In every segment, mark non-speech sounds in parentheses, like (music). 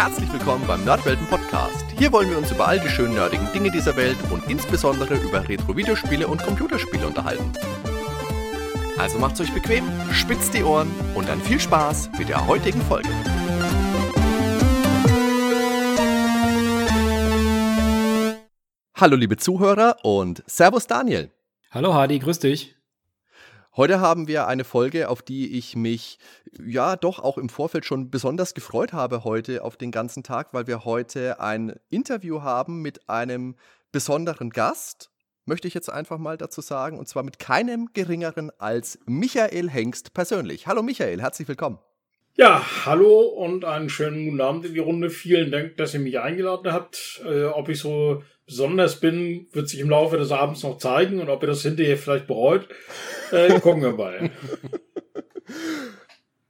Herzlich willkommen beim Nerdwelten Podcast. Hier wollen wir uns über all die schönen nerdigen Dinge dieser Welt und insbesondere über Retro-Videospiele und Computerspiele unterhalten. Also macht's euch bequem, spitzt die Ohren und dann viel Spaß mit der heutigen Folge. Hallo liebe Zuhörer und Servus Daniel. Hallo Hardy, grüß dich. Heute haben wir eine Folge, auf die ich mich ja doch auch im Vorfeld schon besonders gefreut habe heute auf den ganzen Tag, weil wir heute ein Interview haben mit einem besonderen Gast, möchte ich jetzt einfach mal dazu sagen, und zwar mit keinem geringeren als Michael Hengst persönlich. Hallo Michael, herzlich willkommen. Ja, hallo und einen schönen guten Abend in die Runde. Vielen Dank, dass ihr mich eingeladen habt. Äh, ob ich so besonders bin, wird sich im Laufe des Abends noch zeigen und ob ihr das hinterher vielleicht bereut, äh, (laughs) gucken wir mal.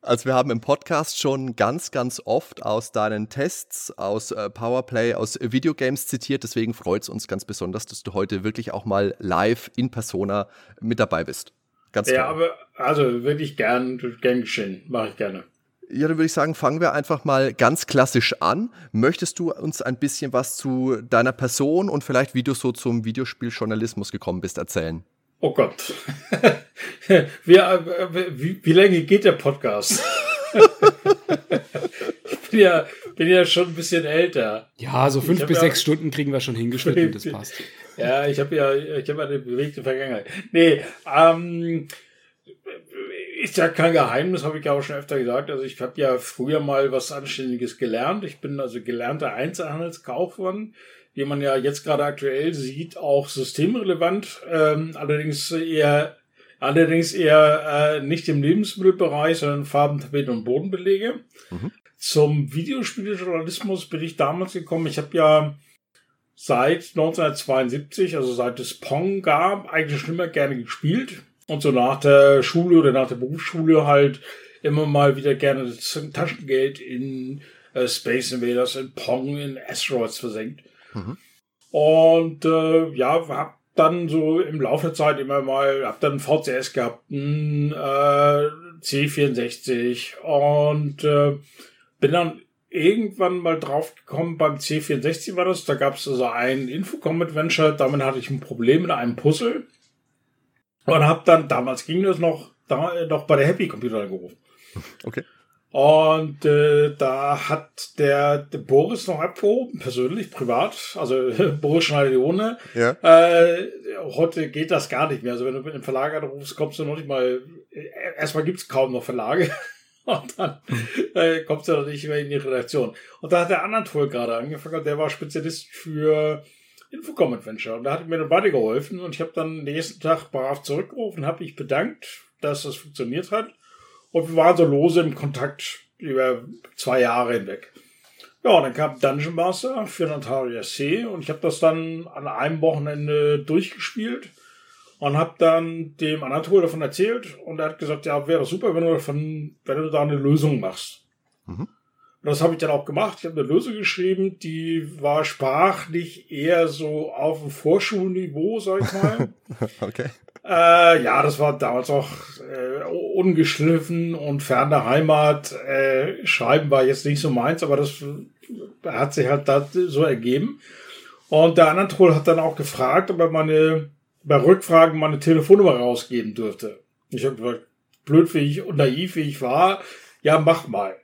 Also wir haben im Podcast schon ganz, ganz oft aus deinen Tests, aus äh, Powerplay, aus Videogames zitiert. Deswegen freut es uns ganz besonders, dass du heute wirklich auch mal live in Persona mit dabei bist. Ganz ja, toll. aber also wirklich gern, gern geschehen. Mache ich gerne. Ja, dann würde ich sagen, fangen wir einfach mal ganz klassisch an. Möchtest du uns ein bisschen was zu deiner Person und vielleicht, wie du so zum Videospieljournalismus gekommen bist, erzählen? Oh Gott. (laughs) wie, äh, wie, wie lange geht der Podcast? (laughs) ich bin ja, bin ja schon ein bisschen älter. Ja, so fünf bis ja, sechs Stunden kriegen wir schon hingeschnitten, (laughs) das passt. Ja, ich habe ja, ich habe eine bewegte Vergangenheit. Nee, ähm, ist ja kein Geheimnis, habe ich ja auch schon öfter gesagt. Also ich habe ja früher mal was Anständiges gelernt. Ich bin also gelernter Einzelhandelskaufmann, wie man ja jetzt gerade aktuell sieht, auch systemrelevant, ähm, allerdings eher allerdings eher äh, nicht im Lebensmittelbereich, sondern Farben, Tapeten und Bodenbelege. Mhm. Zum Videospieljournalismus bin ich damals gekommen. Ich habe ja seit 1972, also seit es Pong gab, eigentlich schon immer gerne gespielt und so nach der Schule oder nach der Berufsschule halt immer mal wieder gerne das Taschengeld in äh, Space Invaders, in Pong, in Asteroids versenkt. Mhm. Und äh, ja, hab dann so im Laufe der Zeit immer mal, hab dann VCS gehabt, ein äh, C64 und äh, bin dann irgendwann mal drauf gekommen, beim C64 war das, da gab es also ein Infocom-Adventure, damit hatte ich ein Problem mit einem Puzzle und habe dann, damals ging das noch, da, noch bei der Happy Computer angerufen. Okay. Und äh, da hat der, der Boris noch abgehoben, persönlich, privat, also (laughs) Boris Schneider-Ohne. Ja. Äh, heute geht das gar nicht mehr. Also wenn du mit dem Verlag anrufst, kommst du noch nicht mal, äh, erstmal gibt's kaum noch Verlage. (laughs) Und dann äh, kommst du noch nicht mehr in die Redaktion. Und da hat der Anatol gerade angefangen, der war Spezialist für Infocom Adventure. Und da hat mir dann weitergeholfen und ich habe dann nächsten Tag brav zurückgerufen, habe mich bedankt, dass das funktioniert hat. Und wir waren so lose im Kontakt über zwei Jahre hinweg. Ja, und dann kam Dungeon Master für Natalia C und ich habe das dann an einem Wochenende durchgespielt und habe dann dem Anatol davon erzählt und er hat gesagt, ja, wäre super, wenn du davon, wenn du da eine Lösung machst. Mhm. Und das habe ich dann auch gemacht. Ich habe eine Lösung geschrieben, die war sprachlich eher so auf dem Vorschulniveau, sag ich mal. (laughs) okay. Äh, ja, das war damals auch äh, ungeschliffen und fern der Heimat. Äh, Schreiben war jetzt nicht so meins, aber das hat sich halt da so ergeben. Und der Anatol hat dann auch gefragt, ob er meine, bei Rückfragen meine Telefonnummer rausgeben dürfte. Ich habe gesagt, blöd wie ich und naiv wie ich war, ja, mach mal.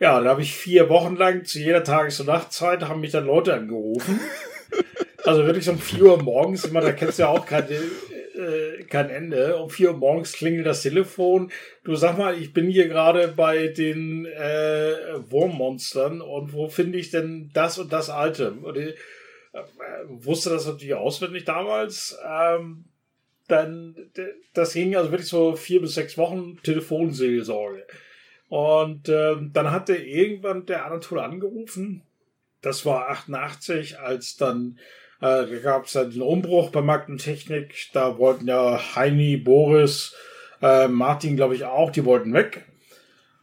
Ja, da habe ich vier Wochen lang zu jeder Tages- und Nachtzeit haben mich dann Leute angerufen. (laughs) Also wirklich um vier Uhr morgens, immer, da kennst du ja auch kein, äh, kein Ende. Um vier Uhr morgens klingelt das Telefon. Du sag mal, ich bin hier gerade bei den äh, Wurmmonstern und wo finde ich denn das und das Item? Und ich äh, wusste das natürlich auswendig damals. Ähm, dann, das ging also wirklich so vier bis sechs Wochen Telefonseelsorge. Und äh, dann hatte irgendwann der Anatol angerufen. Das war 88, als dann äh, gab es den Umbruch bei Markt und Technik. Da wollten ja Heini, Boris, äh, Martin, glaube ich, auch, die wollten weg.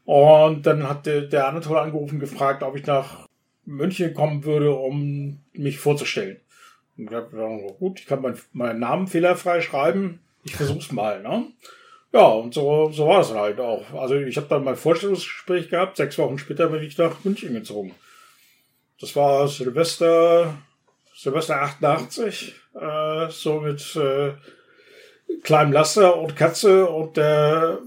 Und dann hat der, der Anatol angerufen, gefragt, ob ich nach München kommen würde, um mich vorzustellen. Und ich habe gut, ich kann meinen mein Namen fehlerfrei schreiben. Ich versuch's mal, ne? Ja, und so, so war es halt auch. Also ich habe dann mein Vorstellungsgespräch gehabt, sechs Wochen später bin ich nach München gezogen. Das war Silvester, Silvester 88, äh, so mit äh, kleinem Laster und Katze und der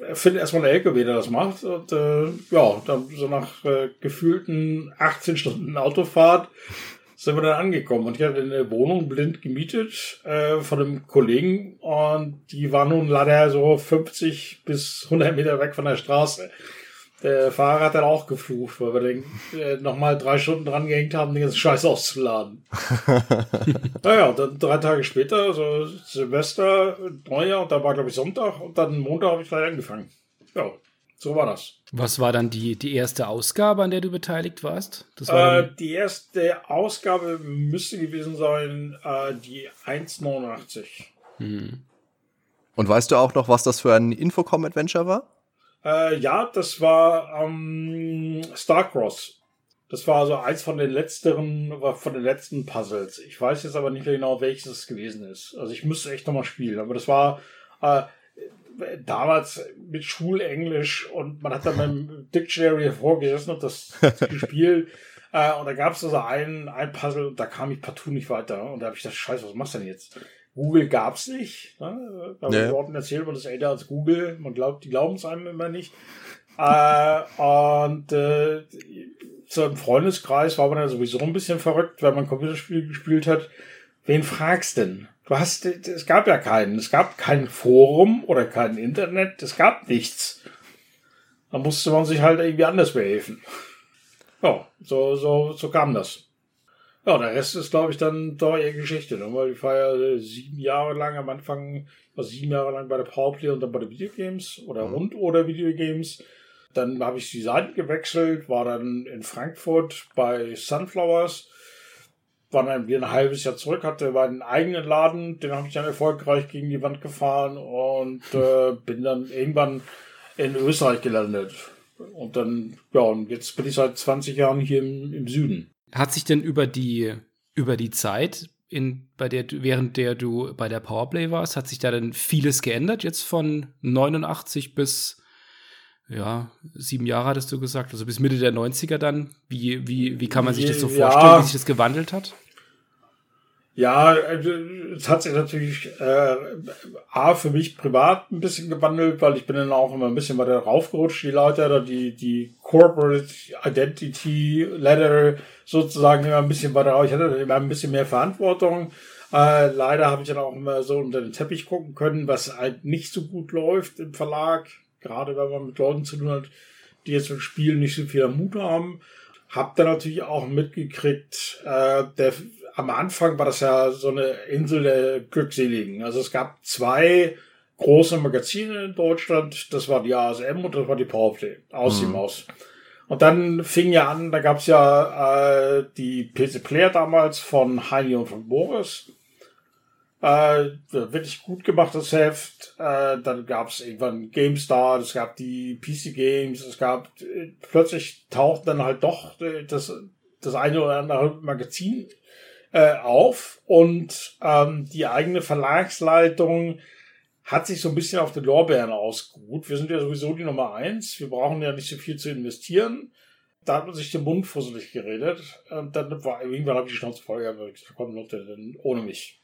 er findet erstmal einen LKW, der das macht. Und äh, ja, dann so nach äh, gefühlten 18 Stunden Autofahrt sind wir dann angekommen. Und ich hatte eine Wohnung blind gemietet äh, von einem Kollegen und die war nun leider so 50 bis 100 Meter weg von der Straße. Der Fahrer hat dann auch geflucht, weil wir den äh, nochmal drei Stunden dran gehängt haben, den ganzen Scheiß auszuladen. (laughs) naja, dann drei Tage später, so Silvester, Neujahr, und da war glaube ich Sonntag und dann Montag habe ich gleich angefangen. Ja, so war das. Was war dann die, die erste Ausgabe, an der du beteiligt warst? Äh, die erste Ausgabe müsste gewesen sein, äh, die 1,89. Hm. Und weißt du auch noch, was das für ein Infocom-Adventure war? Äh, ja, das war ähm, Starcross. Das war so eins von den letzteren, von den letzten Puzzles. Ich weiß jetzt aber nicht genau, welches es gewesen ist. Also ich müsste echt nochmal spielen. Aber das war äh, damals mit Schulenglisch und man hat dann beim Dictionary hervorgesessen und das (laughs) gespielt. Äh, und da gab es also ein, ein Puzzle, da kam ich partout nicht weiter. Und da habe ich gedacht, scheiße, was machst du denn jetzt? Google gab's nicht. Ne? Da ja. Worten erzählt man das älter als Google. Man glaubt, die glauben es einem immer nicht. äh, und äh, so im Freundeskreis war man ja sowieso ein bisschen verrückt, wenn man Computerspiel gespielt hat. Wen fragst denn? Du hast, es gab ja keinen. Es gab kein Forum oder kein Internet. Es gab nichts. Da musste man sich halt irgendwie anders behelfen. Ja, so, so, so kam das. Ja, der Rest ist, glaube ich, dann doch eher Geschichte, ne? weil ich war ja sieben Jahre lang am Anfang, war sieben Jahre lang bei der Powerplay und dann bei den Videogames oder mhm. rund oder Videogames. Dann habe ich die Seite gewechselt, war dann in Frankfurt bei Sunflowers, war dann wieder ein halbes Jahr zurück, hatte meinen eigenen Laden, den habe ich dann erfolgreich gegen die Wand gefahren und (laughs) äh, bin dann irgendwann in Österreich gelandet. Und dann, ja, und jetzt bin ich seit 20 Jahren hier im, im Süden. Hat sich denn über die, über die Zeit, in, bei der, während der du bei der Powerplay warst, hat sich da denn vieles geändert? Jetzt von 89 bis, ja, sieben Jahre hattest du gesagt, also bis Mitte der 90er dann. Wie, wie, wie kann man sich das so vorstellen, ja. wie sich das gewandelt hat? Ja, also, es hat sich natürlich äh, A für mich privat ein bisschen gewandelt, weil ich bin dann auch immer ein bisschen weiter raufgerutscht, die Leute, die, die Corporate Identity Letter sozusagen immer ein bisschen weiter rauf. Ich hatte immer ein bisschen mehr Verantwortung. Äh, leider habe ich dann auch immer so unter den Teppich gucken können, was halt nicht so gut läuft im Verlag, gerade wenn man mit Leuten zu tun hat, die jetzt im Spiel nicht so viel Mut haben. Hab dann natürlich auch mitgekriegt, äh, der am Anfang war das ja so eine Insel der Glückseligen. Also es gab zwei große Magazine in Deutschland. Das war die ASM und das war die Powerplay. Aus mhm. Maus. Und dann fing ja an, da gab's ja äh, die PC Player damals von Heini und von Boris. Äh, wirklich gut gemachtes Heft. Äh, dann gab's irgendwann GameStar, es gab die PC Games, es gab äh, plötzlich taucht dann halt doch äh, das, das eine oder andere Magazin äh, auf und ähm, die eigene Verlagsleitung hat sich so ein bisschen auf den Lorbeeren ausgeruht. Wir sind ja sowieso die Nummer eins. Wir brauchen ja nicht so viel zu investieren. Da hat man sich den Mund fusselig geredet. Und dann war irgendwann habe ich die Schnauze voll gehabt, kommen Leute ohne mich.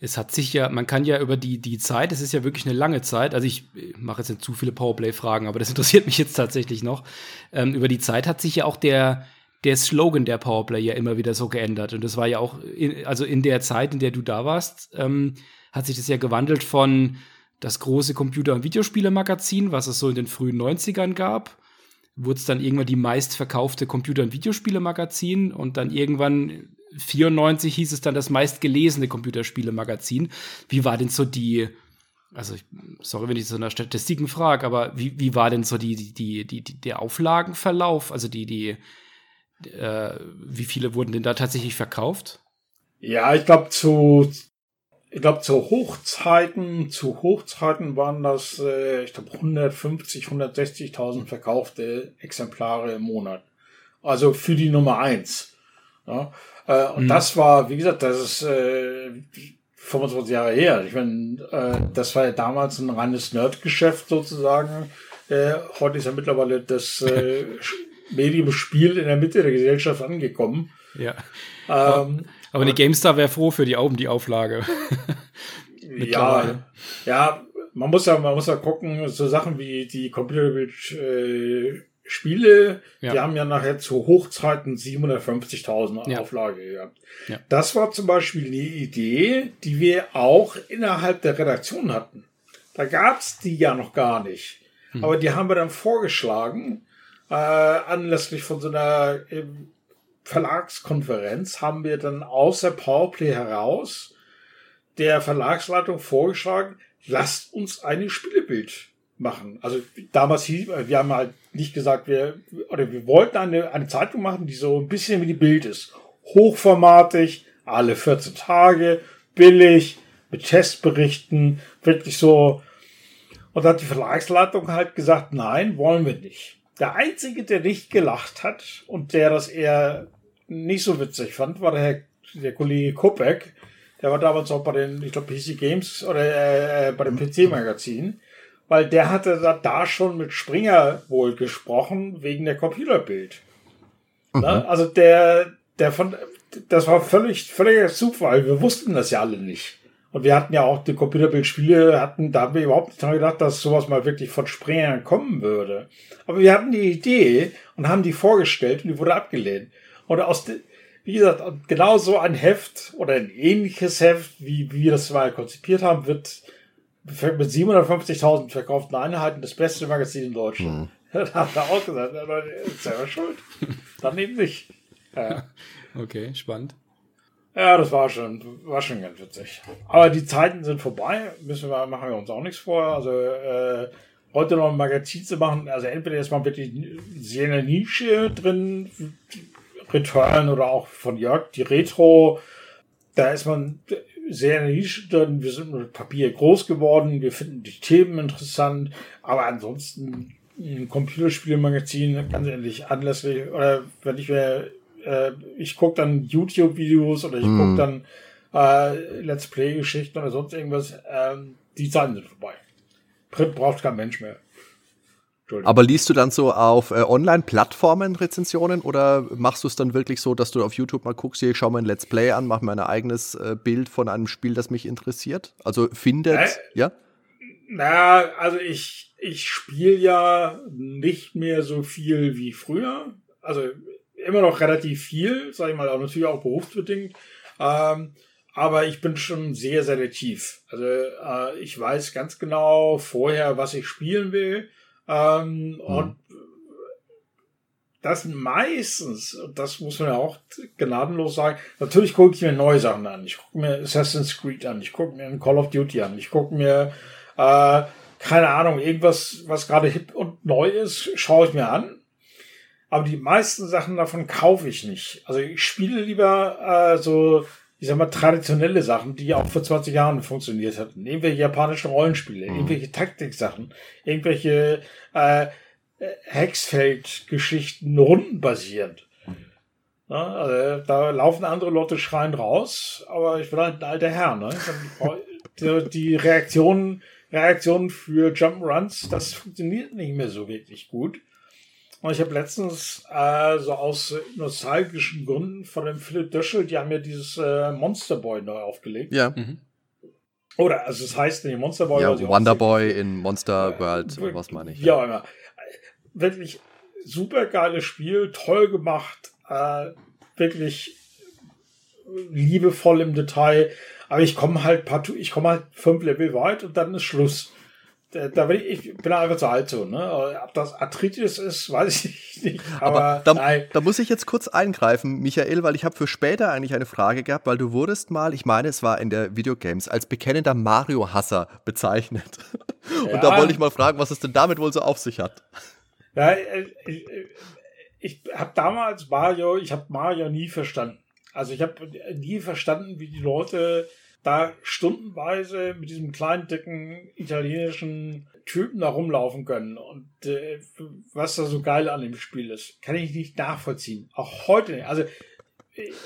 Es hat sich ja, man kann ja über die, die Zeit, es ist ja wirklich eine lange Zeit, also ich mache jetzt nicht zu viele Powerplay-Fragen, aber das (laughs) interessiert mich jetzt tatsächlich noch. Ähm, über die Zeit hat sich ja auch der, der Slogan der Powerplay ja immer wieder so geändert. Und das war ja auch, in, also in der Zeit, in der du da warst, ähm, hat sich das ja gewandelt von das große Computer- und Videospiele-Magazin, was es so in den frühen 90ern gab, wurde es dann irgendwann die meistverkaufte Computer- und Videospiele-Magazin und dann irgendwann 94 hieß es dann das meistgelesene Computerspiele-Magazin. Wie war denn so die, also sorry, wenn ich so nach Statistiken frage, aber wie, wie war denn so die, die, die, die, der Auflagenverlauf, also die, die, äh, wie viele wurden denn da tatsächlich verkauft? Ja, ich glaube zu, ich glaube zu Hochzeiten, zu Hochzeiten waren das, äh, ich glaube 150, 160.000 verkaufte Exemplare im Monat. Also für die Nummer eins. Ja? Äh, und mhm. das war, wie gesagt, das ist äh, 25 Jahre her. Ich meine, äh, das war ja damals ein reines Nerdgeschäft sozusagen. Äh, heute ist ja mittlerweile das äh, (laughs) Medium Spiel in der Mitte der Gesellschaft angekommen. Ja. Ähm, aber eine GameStar wäre froh für die, um die Auflage. (laughs) ja, ja, man muss ja, man muss ja gucken, so Sachen wie die Computer äh, Spiele, ja. die haben ja nachher zu Hochzeiten 750.000 ja. Auflage gehabt. Ja. Das war zum Beispiel eine Idee, die wir auch innerhalb der Redaktion hatten. Da gab's die ja noch gar nicht. Hm. Aber die haben wir dann vorgeschlagen, äh, anlässlich von so einer äh, Verlagskonferenz haben wir dann aus der Powerplay heraus der Verlagsleitung vorgeschlagen, lasst uns ein Spielebild machen. Also damals hieß, wir haben halt nicht gesagt, wir, oder wir wollten eine, eine Zeitung machen, die so ein bisschen wie die Bild ist. Hochformatig, alle 14 Tage, billig, mit Testberichten, wirklich so. Und da hat die Verlagsleitung halt gesagt, nein, wollen wir nicht. Der Einzige, der nicht gelacht hat und der das eher nicht so witzig fand, war der, Herr, der Kollege Kopek. Der war damals auch bei den, ich glaube, PC Games oder äh, bei dem PC-Magazin weil der hatte da, da schon mit Springer wohl gesprochen wegen der Computerbild. Ne? Mhm. Also der, der von, das war völlig, völliger Zufall. Wir wussten das ja alle nicht. Und wir hatten ja auch die Computerbildspiele, hatten, da haben wir überhaupt nicht dran gedacht, dass sowas mal wirklich von Springer kommen würde. Aber wir hatten die Idee und haben die vorgestellt und die wurde abgelehnt. Und aus, wie gesagt, genau so ein Heft oder ein ähnliches Heft, wie, wie wir das mal konzipiert haben, wird mit 750.000 verkauften Einheiten das beste Magazin in Deutschland. Mhm. (laughs) Da hat er auch gesagt, Leute, ist selber schuld. (laughs) Dann eben nicht. Ja. Okay, spannend. Ja, das war schon, war schon ganz witzig. Aber die Zeiten sind vorbei, müssen wir, machen wir uns auch nichts vor. Also äh, heute noch ein Magazin zu machen, also entweder ist man wirklich sehr in der Nische drin, Return oder auch von Jörg, die Retro, da ist man sehr nisch drin. Wir sind mit Papier groß geworden. Wir finden die Themen interessant. Aber ansonsten ein Computerspielmagazin, ganz ehrlich, anlässlich, oder wenn ich mir, äh, ich gucke dann YouTube-Videos oder ich mm. gucke dann äh, Let's Play-Geschichten oder sonst irgendwas, ähm, die Zeiten sind vorbei. Print braucht kein Mensch mehr. Aber liest du dann so auf äh, Online-Plattformen Rezensionen oder machst du es dann wirklich so, dass du auf YouTube mal guckst, hier, ich schaue mir ein Let's Play an, mache mir ein eigenes äh, Bild von einem Spiel, das mich interessiert? Also findet, äh, ja? Na, also ich, ich spiele ja nicht mehr so viel wie früher. Also immer noch relativ viel, sage ich mal, auch natürlich auch berufsbedingt. Ähm, aber ich bin schon sehr selektiv. Also äh, ich weiß ganz genau vorher, was ich spielen will ähm, mhm. Und das meistens, das muss man ja auch gnadenlos sagen, natürlich gucke ich mir neue Sachen an. Ich gucke mir Assassin's Creed an, ich gucke mir Call of Duty an, ich gucke mir, äh, keine Ahnung, irgendwas, was gerade hip und neu ist, schaue ich mir an. Aber die meisten Sachen davon kaufe ich nicht. Also ich spiele lieber äh, so ich sag mal, traditionelle Sachen, die auch vor 20 Jahren funktioniert hatten. Irgendwelche japanischen Rollenspiele, mhm. irgendwelche Taktiksachen, irgendwelche äh, Hexfeld-Geschichten rundenbasierend. Ja, also, da laufen andere Leute schreien raus, aber ich bin halt ein alter Herr. Ne? Die, die Reaktionen, Reaktionen für Jump'n'Runs, das funktioniert nicht mehr so wirklich gut. Und ich habe letztens äh, so aus nostalgischen Gründen von dem Philipp Döschel, die haben ja dieses äh, Monster Boy neu aufgelegt. Ja. Mhm. Oder, also es heißt nicht Monster Boy. Ja, Wonder Boy in Monster World, äh, was meine ich. Ja, ja, immer. Wirklich super geiles Spiel, toll gemacht, äh, wirklich liebevoll im Detail. Aber ich komme halt partout, ich komme halt fünf Level weit und dann ist Schluss da bin ich, ich bin einfach zu alt so, ne? Ob das Arthritis ist, weiß ich nicht. Aber, aber da, da, muss ich jetzt kurz eingreifen, Michael, weil ich habe für später eigentlich eine Frage gehabt, weil du wurdest mal, ich meine, es war in der Videogames, als bekennender Mario-Hasser bezeichnet. (laughs) Und ja. da wollte ich mal fragen, was es denn damit wohl so auf sich hat. Ja, äh, ich, ich habe damals Mario, ich habe Mario nie verstanden. Also ich habe nie verstanden, wie die Leute da stundenweise mit diesem kleinen, dicken italienischen Typen da rumlaufen können. Und äh, was da so geil an dem Spiel ist, kann ich nicht nachvollziehen. Auch heute nicht. Also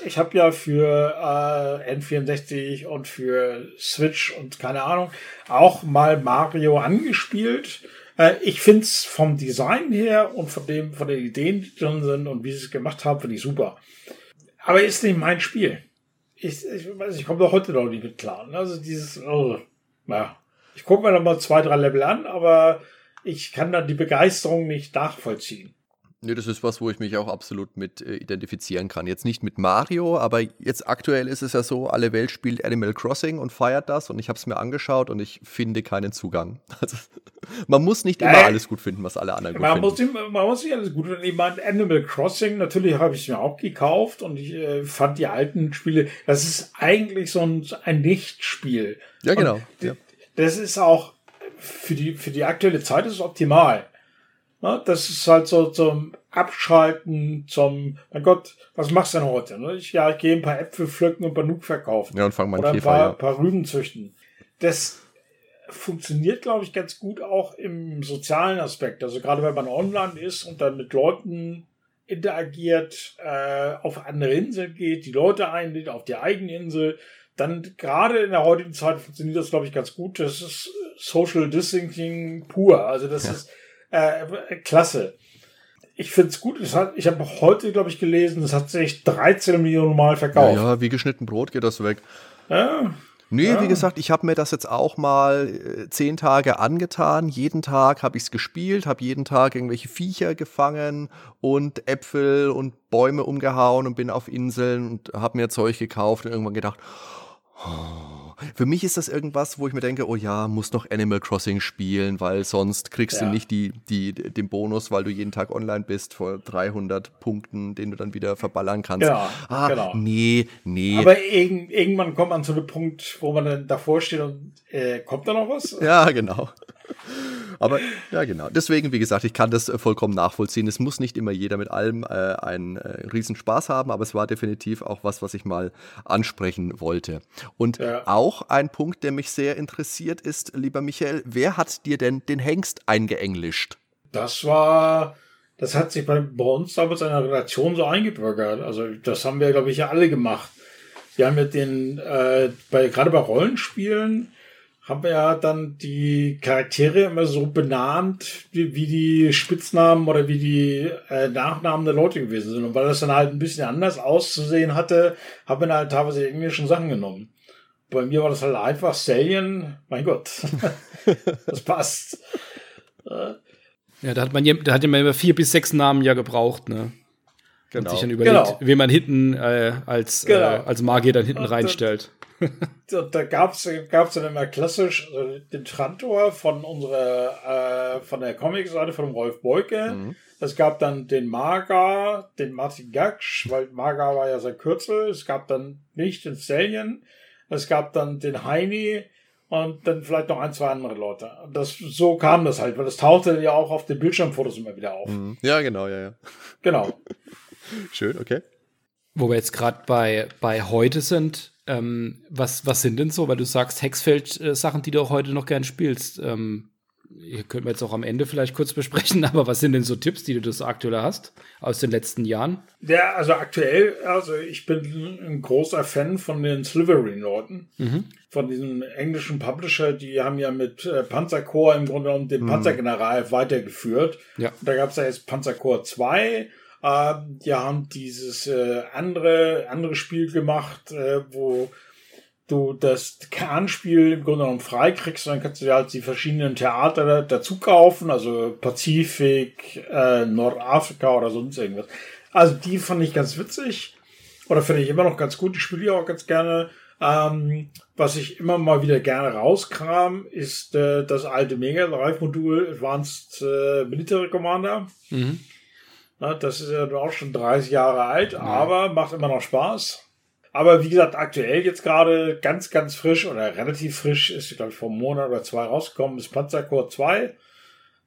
ich habe ja für äh, N64 und für Switch und keine Ahnung auch mal Mario angespielt. Äh, ich finde es vom Design her und von dem, von den Ideen, die drin sind und wie sie es gemacht haben, finde ich super. Aber ist nicht mein Spiel. Ich, ich ich komme doch heute noch nicht mit klar. Ne? Also dieses, oh, ja. Ich gucke mir noch mal zwei, drei Level an, aber ich kann da die Begeisterung nicht nachvollziehen. Nee, das ist was, wo ich mich auch absolut mit äh, identifizieren kann. Jetzt nicht mit Mario, aber jetzt aktuell ist es ja so, alle Welt spielt Animal Crossing und feiert das und ich habe es mir angeschaut und ich finde keinen Zugang. (laughs) Also, man muss nicht immer äh, alles gut finden, was alle anderen gut man finden. Muss nicht, man muss nicht alles gut finden. Ich meine, Animal Crossing, natürlich habe ich es mir auch gekauft und ich äh, fand die alten Spiele, das ist eigentlich so ein, ein Nichtspiel. Ja, genau. Ja. Das ist auch für die, für die aktuelle Zeit ist es optimal. Ne? Das ist halt so zum Abschalten, zum, mein Gott, was machst du denn heute? Ne? Ich, ja, ich gehe ein paar Äpfel pflücken und Banuk verkaufen. Ja, und fang mal Oder ein Käfer, paar, ja. paar Rüben züchten. Das funktioniert, glaube ich, ganz gut auch im sozialen Aspekt. Also gerade wenn man online ist und dann mit Leuten interagiert, äh, auf andere Inseln geht, die Leute einlädt, auf die eigene Insel, dann gerade in der heutigen Zeit funktioniert das, glaube ich, ganz gut. Das ist Social Distancing pur. Also das Ja. ist äh, klasse. Ich finde es gut. Hat, ich habe heute, glaube ich, gelesen, es hat sich 13 Millionen Mal Ja, verkauft. ja, wie geschnitten Brot geht das weg. Ja. Nee, Ja. wie gesagt, ich habe mir das jetzt auch mal äh, zehn Tage angetan. Jeden Tag habe ich es gespielt, habe jeden Tag irgendwelche Viecher gefangen und Äpfel und Bäume umgehauen und bin auf Inseln und habe mir Zeug gekauft und irgendwann gedacht, oh. Für mich ist das irgendwas, wo ich mir denke, oh ja, muss noch Animal Crossing spielen, weil sonst kriegst Ja. du nicht die, die, den Bonus, weil du jeden Tag online bist vor 300 Punkten, den du dann wieder verballern kannst. Genau, ah, genau. nee, nee. Aber irg irgendwann kommt man zu dem Punkt, wo man dann davor steht und äh, kommt da noch was? Ja, genau. Aber ja, genau. Deswegen, wie gesagt, ich kann das äh, vollkommen nachvollziehen. Es muss nicht immer jeder mit allem äh, einen äh, Riesenspaß haben, aber es war definitiv auch was, was ich mal ansprechen wollte. Und Ja. auch ein Punkt, der mich sehr interessiert, ist, lieber Michael, wer hat dir denn den Hengst eingeenglischt? Das war, das hat sich bei, bei uns damals in der Redaktion so eingebürgert. Also das haben wir, glaube ich, ja alle gemacht. Wir haben mit den, äh, bei, gerade bei Rollenspielen, haben wir ja dann die Charaktere immer so benannt, wie, wie die Spitznamen oder wie die äh, Nachnamen der Leute gewesen sind. Und weil das dann halt ein bisschen anders auszusehen hatte, haben wir dann halt teilweise die englischen Sachen genommen. Bei mir war das halt einfach Stallion, mein Gott, (laughs) das passt. Ja, da hat man, da hat man immer vier bis sechs Namen ja gebraucht, ne? Und sich dann überlegt, Genau. wen man hinten äh, als, äh, Genau. als Magier dann hinten Und, äh, reinstellt. da, da gab's gab's dann immer klassisch also den Trantor von unserer äh, von der Comic-Seite von Rolf Beuke. Mhm. Es gab dann den Maga, den Martin Gaksch, weil Maga war ja sein Kürzel. Es gab dann nicht den Stallion. Es gab dann den Heini und dann vielleicht noch ein, zwei andere Leute. Und Das, so kam das halt, weil das tauchte ja auch auf den Bildschirmfotos immer wieder auf. Mhm. Ja, genau, ja, ja. Genau. Schön, okay. Wo wir jetzt gerade bei, bei heute sind, ähm, was, was sind denn so, weil du sagst, Hexfeld-Sachen, die du auch heute noch gern spielst. Ähm, hier können wir jetzt auch am Ende vielleicht kurz besprechen, (laughs) aber was sind denn so Tipps, die du das aktuell hast aus den letzten Jahren? Ja, also aktuell, also ich bin ein großer Fan von den Slytherin-Leuten. Von diesem englischen Publisher, die haben ja mit äh, Panzerkorps im Grunde genommen den Panzergeneral weitergeführt. Ja. Da gab es ja jetzt Panzerkorps 2. Ähm, die haben dieses äh, andere, andere Spiel gemacht, äh, wo du das Kernspiel im Grunde genommen frei kriegst, dann kannst du dir halt die verschiedenen Theater da- dazu kaufen, also Pazifik, äh, Nordafrika oder sonst irgendwas. Also die fand ich ganz witzig oder finde ich immer noch ganz gut. Die spiele ich auch ganz gerne. Ähm, was ich immer mal wieder gerne rauskram, ist äh, das alte Mega Drive Modul Advanced äh, Military Commander. Mhm. Na, das ist ja auch schon 30 Jahre alt, aber macht immer noch Spaß. Aber wie gesagt, aktuell jetzt gerade ganz, ganz frisch oder relativ frisch ist, glaube ich, vor einem Monat oder zwei rausgekommen, ist Panzerkorps 2.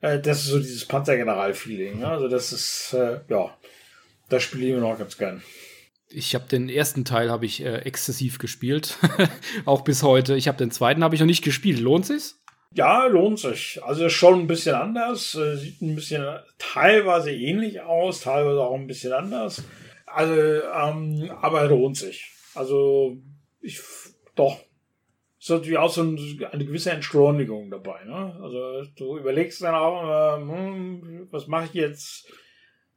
Äh, das ist so dieses Panzergeneral-Feeling. Ne? Also das ist, äh, ja, das spiele ich mir noch ganz gern. Ich habe den ersten Teil habe ich äh, exzessiv gespielt, (laughs) auch bis heute. Ich habe den zweiten habe ich noch nicht gespielt. Lohnt sich's? Ja, lohnt sich. Also schon ein bisschen anders. äh, Sieht ein bisschen teilweise ähnlich aus, teilweise auch ein bisschen anders. Also, ähm, aber lohnt sich. Also, ich, doch. ist natürlich auch so eine gewisse Entschleunigung dabei. Ne? Also du überlegst dann auch, äh, hm, was mache ich jetzt?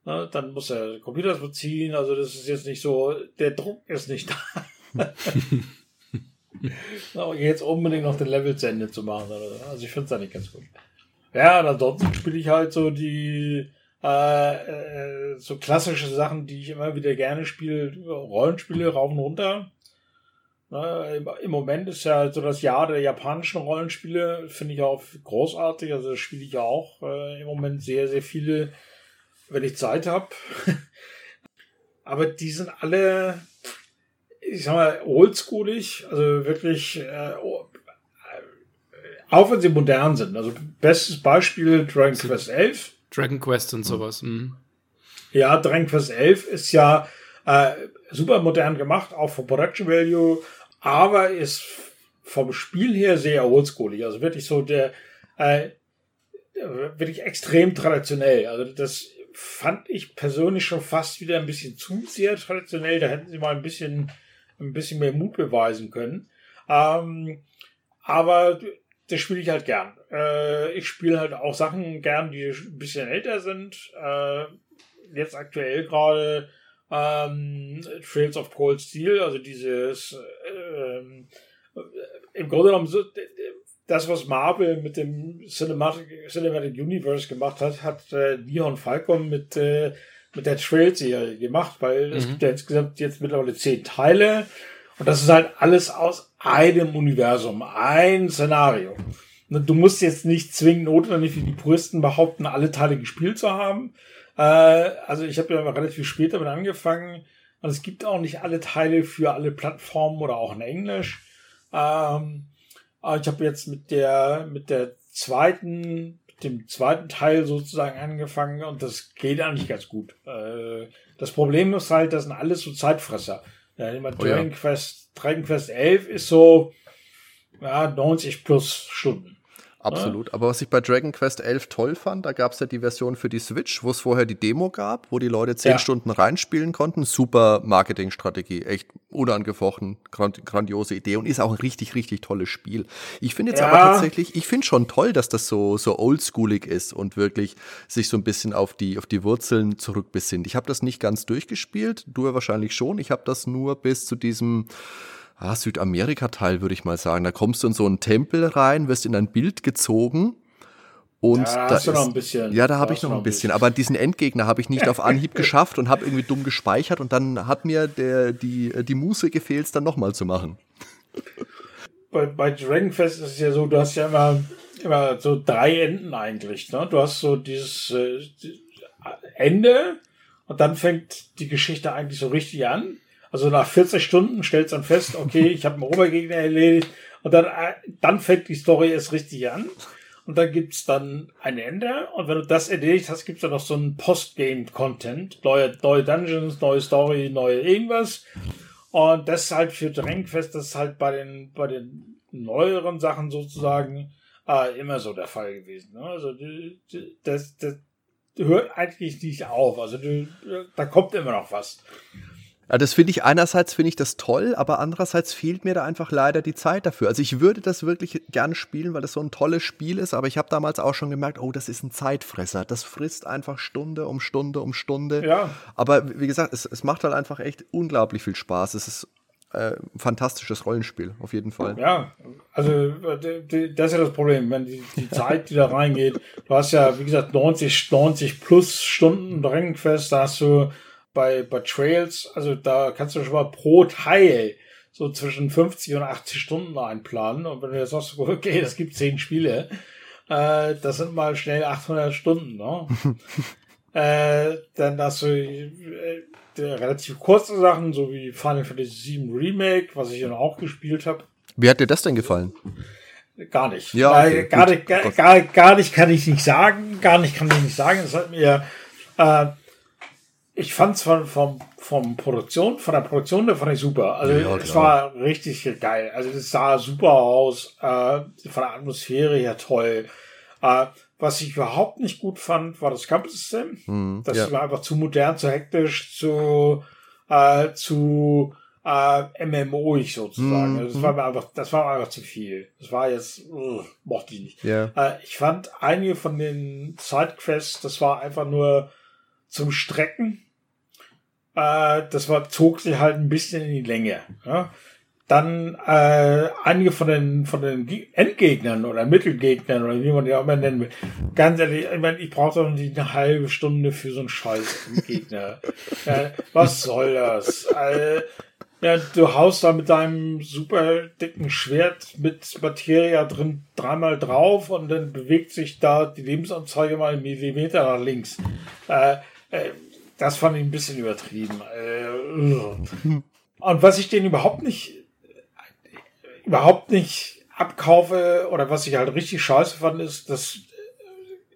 Ne? Dann muss der Computer das beziehen. Also das ist jetzt nicht so, der Druck ist nicht da. (laughs) (laughs) (laughs) jetzt unbedingt noch den Level zu Ende zu machen. Also ich finde es da nicht ganz gut. Ja, und ansonsten spiele ich halt so die äh, äh, so klassische Sachen, die ich immer wieder gerne spiele, Rollenspiele rauf und runter. Ne, Im Moment ist ja so das Jahr der japanischen Rollenspiele, finde ich auch großartig. Also spiele ich ja auch äh, im Moment sehr, sehr viele, wenn ich Zeit habe. (laughs) Aber die sind alle, ich sag mal, oldschoolig, also wirklich, äh, auch wenn sie modern sind. Also bestes Beispiel Dragon Quest 11. Dragon Quest und sowas. Mhm. Ja, Dragon Quest 11 ist ja äh, super modern gemacht, auch vom Production Value, aber ist vom Spiel her sehr oldschoolig. Also wirklich so der, äh, wirklich extrem traditionell. Also das fand ich persönlich schon fast wieder ein bisschen zu sehr traditionell. Da hätten sie mal ein bisschen, ein bisschen mehr Mut beweisen können. Ähm, aber das spiele ich halt gern. Äh, ich spiele halt auch Sachen gern, die ein bisschen älter sind. Äh, jetzt aktuell gerade ähm, Trails of Cold Steel, also dieses äh, im Grunde genommen so, das, was Marvel mit dem Cinematic, Cinematic Universe gemacht hat, hat äh, Leon Falcon mit, äh, mit der Trail-Serie gemacht, weil mhm. es gibt ja insgesamt jetzt mittlerweile zehn Teile und das ist halt alles aus einem Universum, ein Szenario. Du musst jetzt nicht zwingend notwendig wie die Puristen behaupten, alle Teile gespielt zu haben. Äh, also ich habe ja relativ spät damit angefangen. Und es gibt auch nicht alle Teile für alle Plattformen oder auch in Englisch. Ähm, aber ich habe jetzt mit der mit der zweiten mit dem zweiten Teil sozusagen angefangen und das geht eigentlich ganz gut. Äh, das Problem ist halt, das sind alles so Zeitfresser. Ja, immer oh, Dragon, ja. Quest, Dragon Quest 11 ist so ja, 90 plus Stunden. Absolut. Aber was ich bei Dragon Quest 11 toll fand, da gab es ja die Version für die Switch, wo es vorher die Demo gab, wo die Leute zehn ja. Stunden reinspielen konnten. Super Marketingstrategie, echt unangefochten, grandiose Idee und ist auch ein richtig, richtig tolles Spiel. Ich finde jetzt ja. aber tatsächlich, ich finde schon toll, dass das so, so oldschoolig ist und wirklich sich so ein bisschen auf die, auf die Wurzeln zurückbesinnt. Ich habe das nicht ganz durchgespielt, du ja wahrscheinlich schon. Ich habe das nur bis zu diesem ah, Südamerika-Teil, würde ich mal sagen. Da kommst du in so einen Tempel rein, wirst in ein Bild gezogen. Und ja, da ist, noch ein bisschen. Ja, da habe ich noch ein bisschen. Aber diesen Endgegner habe ich nicht auf Anhieb (laughs) geschafft und habe irgendwie dumm gespeichert und dann hat mir der, die, die Muße gefehlt, es dann nochmal zu machen. Bei, bei Dragon Quest ist es ja so, du hast ja immer, immer so drei Enden eigentlich. Ne? Du hast so dieses äh, Ende und dann fängt die Geschichte eigentlich so richtig an. Also nach 40 Stunden stellst du dann fest, okay, ich habe einen Obergegner erledigt und dann, äh, dann fängt die Story erst richtig an. Und dann gibt's dann ein Ende. Und wenn du das erledigt hast, gibt's dann noch so einen Postgame-Content. Neue, neue Dungeons, neue Story, neue irgendwas. Und das ist halt für Drängfest, das ist halt bei den, bei den neueren Sachen sozusagen äh, immer so der Fall gewesen. Ne? Also das, das hört eigentlich nicht auf. Also da kommt immer noch was. Ja, das finde ich einerseits finde ich das toll, aber andererseits fehlt mir da einfach leider die Zeit dafür. Also ich würde das wirklich gerne spielen, weil das so ein tolles Spiel ist, aber ich habe damals auch schon gemerkt, oh, das ist ein Zeitfresser. Das frisst einfach Stunde um Stunde um Stunde. Ja. Aber wie gesagt, es, es macht halt einfach echt unglaublich viel Spaß. Es ist äh, ein fantastisches Rollenspiel, auf jeden Fall. Ja, also das ist ja das Problem, wenn die, die (laughs) Zeit, die da reingeht, du hast ja, wie gesagt, 90, 90 plus Stunden Drängenfest, da hast du bei, bei Trails, also da kannst du schon mal pro Teil so zwischen 50 und 80 Stunden einplanen. Und wenn du jetzt sagst, (laughs) okay, es gibt zehn Spiele, äh, das sind mal schnell 800 Stunden, ne? (laughs) äh, dann hast du äh, relativ kurze Sachen, so wie Final Fantasy VII Remake, was ich dann auch gespielt habe. Wie hat dir das denn gefallen? Gar nicht. Ja, okay, gar, nicht gar, gar, gar nicht kann ich nicht sagen. Gar nicht kann ich nicht sagen. Es hat mir äh, ich fand es von, vom, vom Produktion, von der Produktion, da fand ich super. Also ja, es war richtig geil. Also es sah super aus, äh, von der Atmosphäre her toll. Äh, was ich überhaupt nicht gut fand, war das Kampfsystem. Mhm, das ja. war einfach zu modern, zu hektisch, zu, äh, zu äh, MMO-ich sozusagen. Mhm. Das war mir einfach, das war einfach zu viel. Das war jetzt, uh, mochte ich nicht. Yeah. Äh, ich fand einige von den Sidequests, das war einfach nur zum Strecken. Äh, das war, zog sich halt ein bisschen in die Länge. Ja? Dann äh, einige von den von den Endgegnern oder Mittelgegnern oder wie man die auch immer nennen will. Ganz ehrlich, ich meine, ich brauche doch nicht eine halbe Stunde für so einen Scheiß Gegner. (laughs) ja, was soll das? Äh, ja, du haust da mit deinem super dicken Schwert mit Materia drin dreimal drauf und dann bewegt sich da die Lebensanzeige mal einen Millimeter nach links. Äh, äh, das fand ich ein bisschen übertrieben. Äh, und was ich denen überhaupt nicht, überhaupt nicht abkaufe oder was ich halt richtig scheiße fand, ist, das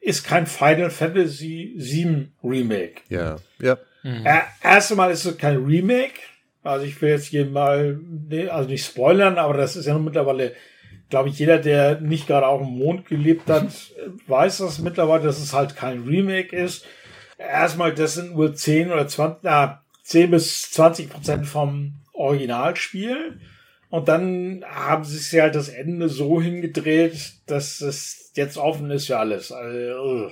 ist kein Final Fantasy VII Remake. Ja, ja. Mhm. Äh, erst einmal ist es kein Remake, also ich will jetzt hier mal, also nicht spoilern, aber das ist ja nun mittlerweile, glaube ich, jeder, der nicht gerade auf dem Mond gelebt hat, weiß das mittlerweile, dass es halt kein Remake ist. Erstmal, das sind nur 10 oder 20, na, 10 bis 20 Prozent vom Originalspiel. Und dann haben sie sich halt das Ende so hingedreht, dass es jetzt offen ist für alles. Also,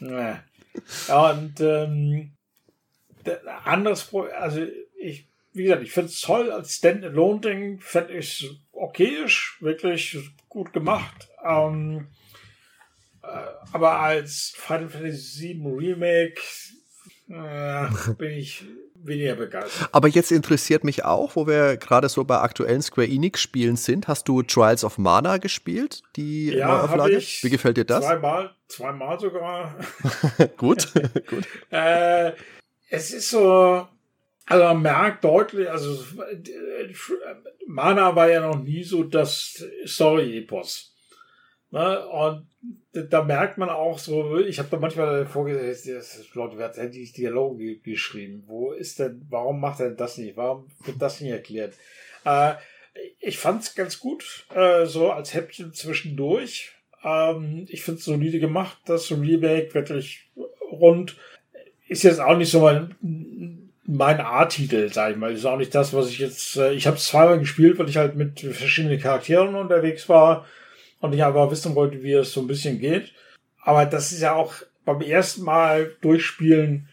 ja, und ähm, anderes, also ich wie gesagt, ich finde es toll als Standalone-Ding, fände ich okayisch, wirklich gut gemacht. Ähm, äh, aber als Final Fantasy VII Remake äh, bin ich weniger begeistert. Aber jetzt interessiert mich auch, wo wir gerade so bei aktuellen Square Enix-Spielen sind. Hast du Trials of Mana gespielt, die ja, Neuauflage? Ich Wie gefällt dir das? Zweimal, zweimal sogar. (laughs) gut, (laughs) gut. Äh, es ist so, also man merkt deutlich, also Mana war ja noch nie so das Story-Epos. Ne? Und da merkt man auch so, ich habe da manchmal vorgesehen, Leute, wer hat die Dialoge geschrieben? Wo ist denn, warum macht er das nicht? Warum wird das nicht erklärt? Äh, ich fand es ganz gut, äh, so als Häppchen zwischendurch. Ähm, ich finde es solide gemacht, das Remake, wirklich rund. Ist jetzt auch nicht so mein mein A-Titel, sag ich mal. ist auch nicht das, was ich jetzt. Äh, ich habe es zweimal gespielt, weil ich halt mit verschiedenen Charakteren unterwegs war und ich aber wissen wollte, wie es so ein bisschen geht. Aber das ist ja auch beim ersten Mal durchspielen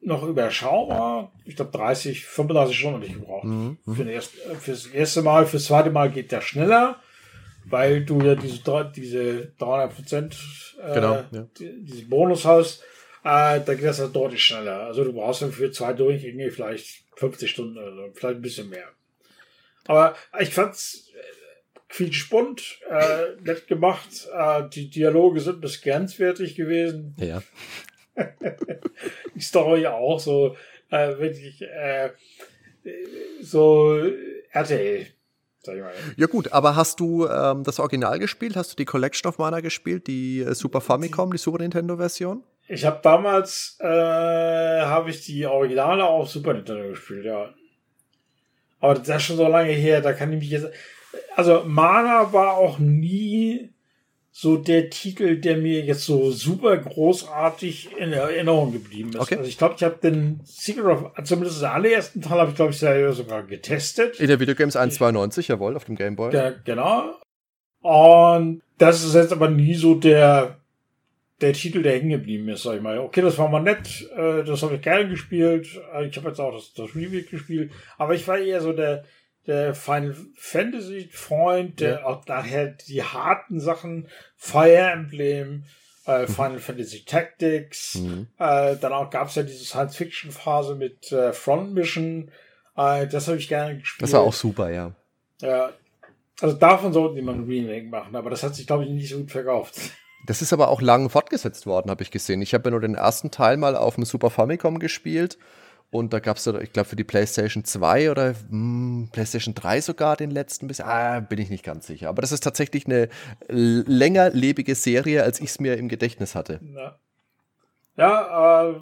noch überschaubar. Ich glaube 30, 35 Stunden habe ich gebraucht. Mhm. mhm. Für, erste, äh, für das erste Mal, fürs zweite Mal geht der schneller, weil du ja diese, diese 300 Prozent, äh, genau, ja. diese Bonus hast äh, da geht das halt deutlich schneller. Also du brauchst dann für zwei Durchgänge vielleicht 50 Stunden oder vielleicht ein bisschen mehr. Aber ich fand's quietschbunt, äh, nett gemacht. Äh, die Dialoge sind bis grenzwertig gewesen. Ja. (laughs) die Story auch so äh, wirklich äh, so RTL. Ja gut, aber hast du ähm, das Original gespielt? Hast du die Collection of Mana gespielt, die äh, Super Famicom, die Super Nintendo Version? Ich habe damals äh, habe ich die Originale auf Super Nintendo gespielt, ja. Aber das ist schon so lange her, da kann ich mich jetzt. Also Mana war auch nie so der Titel, der mir jetzt so super großartig in Erinnerung geblieben ist. Okay. Also ich glaube, ich habe den Secret of, zumindest den allerersten Teil habe ich, glaube ich, sogar getestet. In der Videogames 192, jawohl, auf dem Gameboy. Ja, genau. Und das ist jetzt aber nie so der der Titel, der hängen geblieben ist, sag ich mal. Okay, das war mal nett, äh, das habe ich gerne gespielt. Äh, ich habe jetzt auch das, das Remake gespielt, aber ich war eher so der, der Final Fantasy Freund, der ja. auch nachher die harten Sachen, Fire Emblem, äh. (laughs) Final Fantasy Tactics, mhm. äh, dann auch gab es ja diese Science-Fiction-Phase mit äh, Front Mission, äh, das habe ich gerne gespielt. Das war auch super, ja. Ja, also davon sollten die mal ein Remake machen, aber das hat sich, glaube ich, nicht so gut verkauft. Das ist aber auch lang fortgesetzt worden, habe ich gesehen. Ich habe ja nur den ersten Teil mal auf dem Super Famicom gespielt. Und da gab es, ich glaube, für die PlayStation 2 oder mh, hm, PlayStation 3 sogar den letzten bis. Ah, bin ich nicht ganz sicher. Aber das ist tatsächlich eine länger lebige Serie, als ich es mir im Gedächtnis hatte. Ja, ja äh,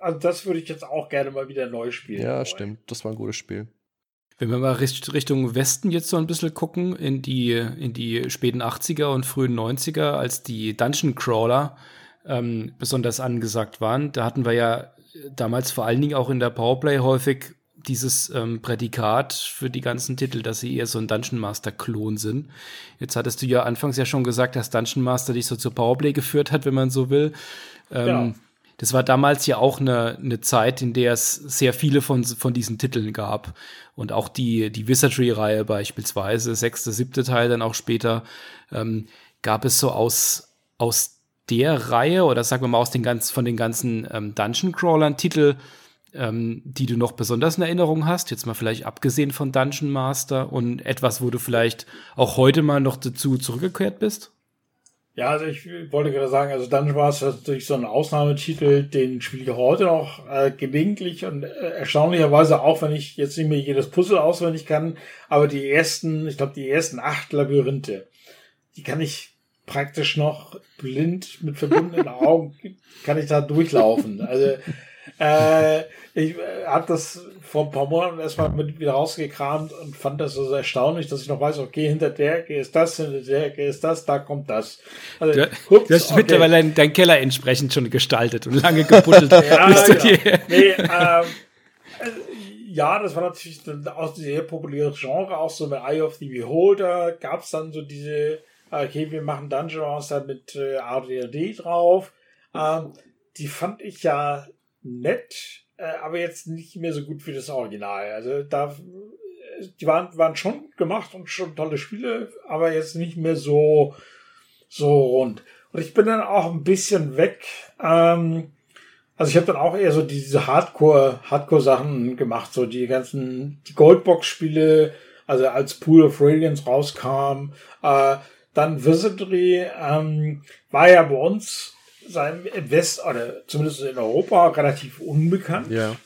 also das würde ich jetzt auch gerne mal wieder neu spielen. Ja, wollen. stimmt. Das war ein gutes Spiel. Wenn wir mal Richtung Westen jetzt so ein bisschen gucken, in die, in die späten 80er und frühen 90er, als die Dungeon Crawler ähm, besonders angesagt waren, da hatten wir ja damals vor allen Dingen auch in der Powerplay häufig dieses ähm, Prädikat für die ganzen Titel, dass sie eher so ein Dungeon Master-Klon sind. Jetzt hattest du ja anfangs ja schon gesagt, dass Dungeon Master dich so zur Powerplay geführt hat, wenn man so will. Ähm, ja. Das war damals ja auch eine, eine Zeit, in der es sehr viele von, von diesen Titeln gab. Und auch die, die Wizardry-Reihe beispielsweise, sechste, siebte Teil dann auch später, ähm, gab es so aus, aus der Reihe oder sagen wir mal aus den ganz, von den ganzen ähm, Dungeon-Crawlern Titel, ähm, die du noch besonders in Erinnerung hast, jetzt mal vielleicht abgesehen von Dungeon Master und etwas, wo du vielleicht auch heute mal noch dazu zurückgekehrt bist? Ja, also ich wollte gerade sagen, also Dungeon Master ist natürlich so ein Ausnahmetitel, den spiele ich heute noch äh, gelegentlich und äh, erstaunlicherweise auch, wenn ich jetzt nicht mehr jedes Puzzle auswendig kann, aber die ersten, ich glaube die ersten acht Labyrinthe, die kann ich praktisch noch blind mit verbundenen (laughs) Augen, kann ich da durchlaufen. Also äh, ich äh, habe das vor ein paar Monaten erstmal mit wieder rausgekramt und fand das so erstaunlich, dass ich noch weiß, okay, hinter der Ecke ist das, hinter der Ecke ist das, da kommt das. Also, du, hups, du hast okay. mittlerweile deinen dein Keller entsprechend schon gestaltet und lange gebuddelt. (laughs) ja, genau. nee, ähm, ja, das war natürlich auch ein sehr populäres Genre, auch so bei Eye of the Beholder gab es dann so diese, okay, wir machen Dungeon Master mit äh, ADD drauf. Ähm, die fand ich ja nett, äh, aber jetzt nicht mehr so gut wie das Original. Also da, die waren, waren schon gemacht und schon tolle Spiele, aber jetzt nicht mehr so, so rund. Und ich bin dann auch ein bisschen weg. Ähm, also ich habe dann auch eher so diese Hardcore, Hardcore-Sachen gemacht, so die ganzen, die Goldbox-Spiele, also als Pool of Radiance rauskam, äh, dann Wizardry ähm, war ja bei uns sein im West oder zumindest in Europa relativ unbekannt. Ja.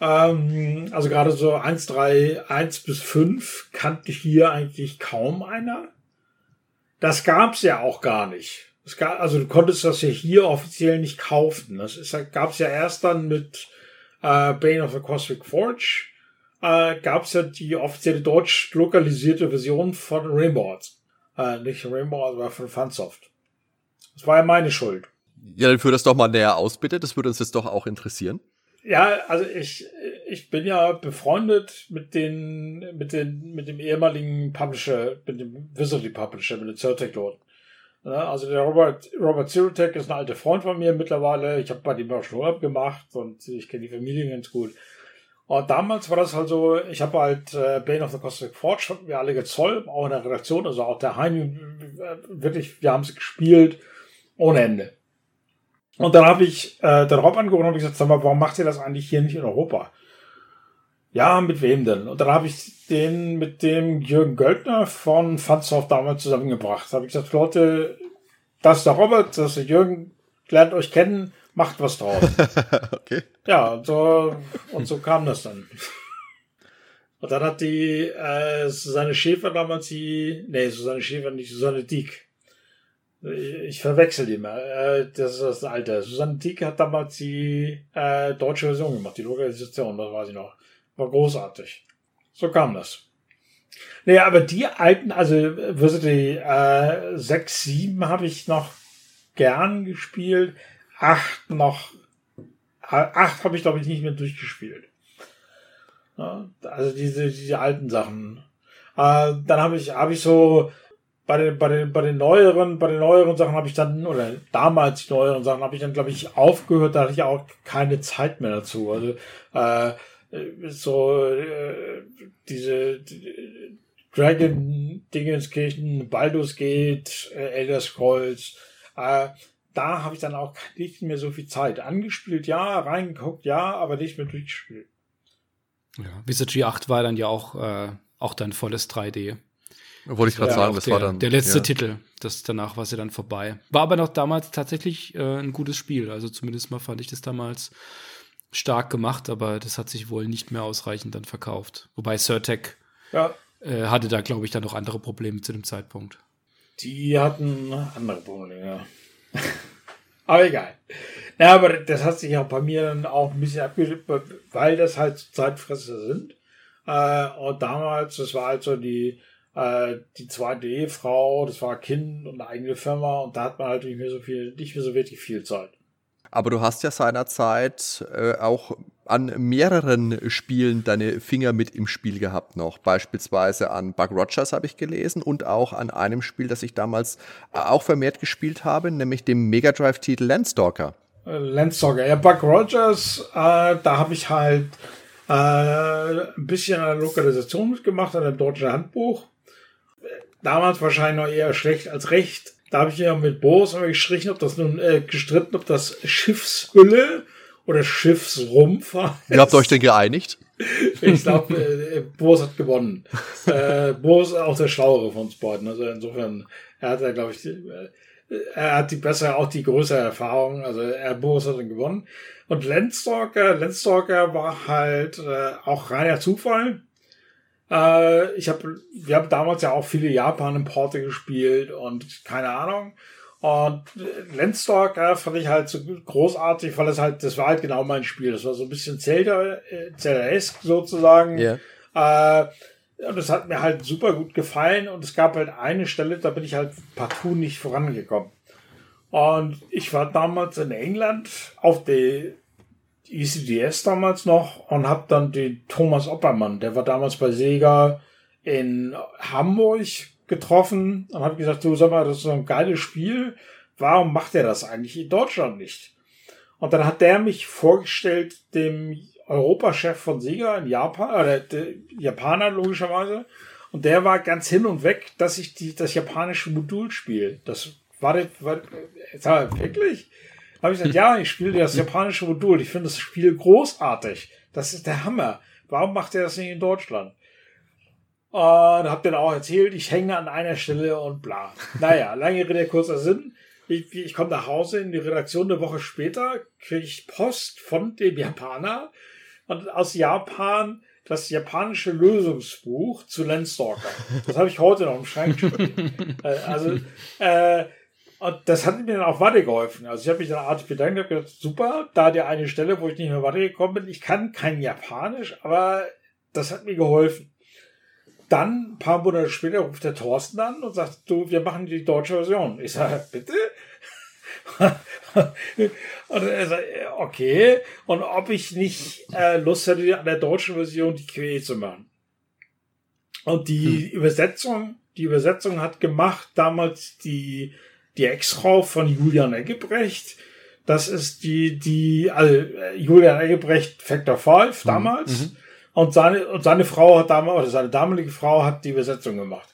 Ähm, also gerade so 1, 3, 1 bis 5 kannte hier eigentlich kaum einer. Das gab's ja auch gar nicht. Es gab, also du konntest das ja hier offiziell nicht kaufen. Das ist, gab's ja erst dann mit äh, Bane of the Cosmic Forge. Äh, gab's ja die offizielle deutsch lokalisierte Version von Rainbow Äh, nicht Rainbow, aber von Funsoft. Das war ja meine Schuld. Ja, dann führ das doch mal näher aus, bitte. Das würde uns jetzt doch auch interessieren. Ja, also ich, ich bin ja befreundet mit den, mit den, mit dem ehemaligen Publisher, mit dem Wizardly Publisher, mit dem Certec Lord. also der Robert, Robert Zirotech ist ein alter Freund von mir mittlerweile. Ich habe bei dem auch schon Urlaub gemacht und ich kenne die Familie ganz gut. Und damals war das halt so, ich habe halt äh, Bane of the Cosmic Forge, wir alle gezollt, auch in der Redaktion, also auch der Heim, wirklich, wir haben es gespielt ohne Ende. Und dann habe ich äh, den Rob angerufen und gesagt, sag mal, warum macht ihr das eigentlich hier nicht in Europa? Ja, mit wem denn? Und dann habe ich den mit dem Jürgen Göldner von Funsoft damals zusammengebracht. Da habe ich gesagt, Leute, das ist der Robert, das ist der Jürgen, lernt euch kennen, macht was draus. (laughs) okay. Ja, und so, und so kam das dann. Und dann hat die äh, Susanne Schäfer damals die, nee, Susanne Schäfer nicht, Susanne Dieck ich verwechsel die mal. Äh, das ist das alte. Susanne Dieck hat damals die äh, deutsche Version gemacht, die Lokalisation, das weiß ich noch. War großartig. So kam das. Naja, aber die alten, also die äh, 6, 7 habe ich noch gern gespielt. 8 noch. 8 habe ich, glaube ich, nicht mehr durchgespielt. Also diese, diese alten Sachen. Äh, dann habe ich, habe ich so bei den, bei den, bei den neueren, bei den neueren Sachen habe ich dann, oder damals die neueren Sachen habe ich dann, glaube ich, aufgehört, da hatte ich auch keine Zeit mehr dazu. Also, äh, so, äh, diese die, Dragon Dingenskirchen, Baldur's Gate, äh, Elder Scrolls, äh, da habe ich dann auch nicht mehr so viel Zeit. Angespielt, ja, reingeguckt, ja, aber nicht mehr durchgespielt. Ja, Wizardry 8 war dann ja auch, äh, auch dein volles 3D. Wollte ich gerade ja, sagen, das der, war dann. Der letzte ja. Titel. Das, danach war sie dann vorbei. War aber noch damals tatsächlich äh, ein gutes Spiel. Also zumindest mal fand ich das damals stark gemacht, aber das hat sich wohl nicht mehr ausreichend dann verkauft. Wobei Surtec ja. äh, hatte da, glaube ich, dann noch andere Probleme zu dem Zeitpunkt. Die hatten andere Probleme, ja. (laughs) aber egal. Ja, aber das hat sich auch bei mir dann auch ein bisschen abgeschickt, weil das halt Zeitfresser sind. Äh, und damals, das war halt so die äh, die zweite Ehefrau, das war Kind und eine eigene Firma und da hat man halt nicht mehr so viel, nicht mehr so wirklich viel Zeit. Aber du hast ja seinerzeit äh, auch an mehreren Spielen deine Finger mit im Spiel gehabt noch. Beispielsweise an Buck Rogers habe ich gelesen und auch an einem Spiel, das ich damals auch vermehrt gespielt habe, nämlich dem Mega Drive-Titel Landstalker. Äh, Landstalker, ja, Buck Rogers, äh, da habe ich halt äh, ein bisschen an Lokalisation mitgemacht, an dem deutschen Handbuch. Damals wahrscheinlich noch eher schlecht als recht. Da habe ich ja mit Boris gestrichen, ob das nun äh, gestritten, ob das Schiffshülle oder Schiffsrumpf. Wie habt ihr euch denn geeinigt? (laughs) Ich glaube, äh, Boris hat gewonnen. äh, Boris ist auch der Schlauere von uns beiden. Also insofern, er hat ja, glaube ich, äh, er hat die bessere, auch die größere Erfahrung. Also er Boris hat dann gewonnen. Und Landstalker, Landstalker war halt äh, auch reiner Zufall. Äh, ich habe, wir haben damals ja auch viele Japan-Importe gespielt und keine Ahnung. Und Landstalker fand ich halt so großartig, weil es halt, das war halt genau mein Spiel. Das war so ein bisschen Zelda, äh, Zelda-esque sozusagen. Ja. Äh, und das hat mir halt super gut gefallen. Und es gab halt eine Stelle, da bin ich halt partout nicht vorangekommen. Und ich war damals in England auf der ECDS damals noch und habe dann den Thomas Oppermann, der war damals bei Sega in Hamburg getroffen und habe gesagt, du sag mal, das ist so ein geiles Spiel. Warum macht er das eigentlich in Deutschland nicht? Und dann hat der mich vorgestellt dem Europachef von Sega in Japan, oder der Japaner logischerweise. Und der war ganz hin und weg, dass ich die, das japanische Modul spiele. Das war, das, war, war wirklich? Habe ich gesagt, ja, ich spiele das japanische Modul. Ich finde das Spiel großartig. Das ist der Hammer. Warum macht er das nicht in Deutschland? Und hab dann auch erzählt, ich hänge an einer Stelle und bla. Naja, (laughs) lange Rede, kurzer Sinn. Ich, ich komme nach Hause in die Redaktion eine Woche später, kriege ich Post von dem Japaner und aus Japan das japanische Lösungsbuch zu Landstalker. Das habe ich heute noch im Schrank stehen. (laughs) Äh, also, äh, und das hat mir dann auch weitergeholfen. Also ich habe mich dann artig bedankt und gesagt, super, da die eine Stelle, wo ich nicht mehr weitergekommen bin. Ich kann kein Japanisch, aber das hat mir geholfen. Dann, ein paar Monate später, ruft der Thorsten an und sagt, du, wir machen die deutsche Version. Ich sage, bitte? (laughs) und er sagt, okay. Und ob ich nicht äh, Lust hätte, an der deutschen Version die QE zu machen. Und die hm. Übersetzung, die Übersetzung hat gemacht damals die, die Ex-Frau von Julian Eggebrecht. Das ist die, die, also Julian Eggebrecht Factor 5 damals. Mhm. Und seine, und seine Frau hat damals, oder seine damalige Frau hat die Übersetzung gemacht.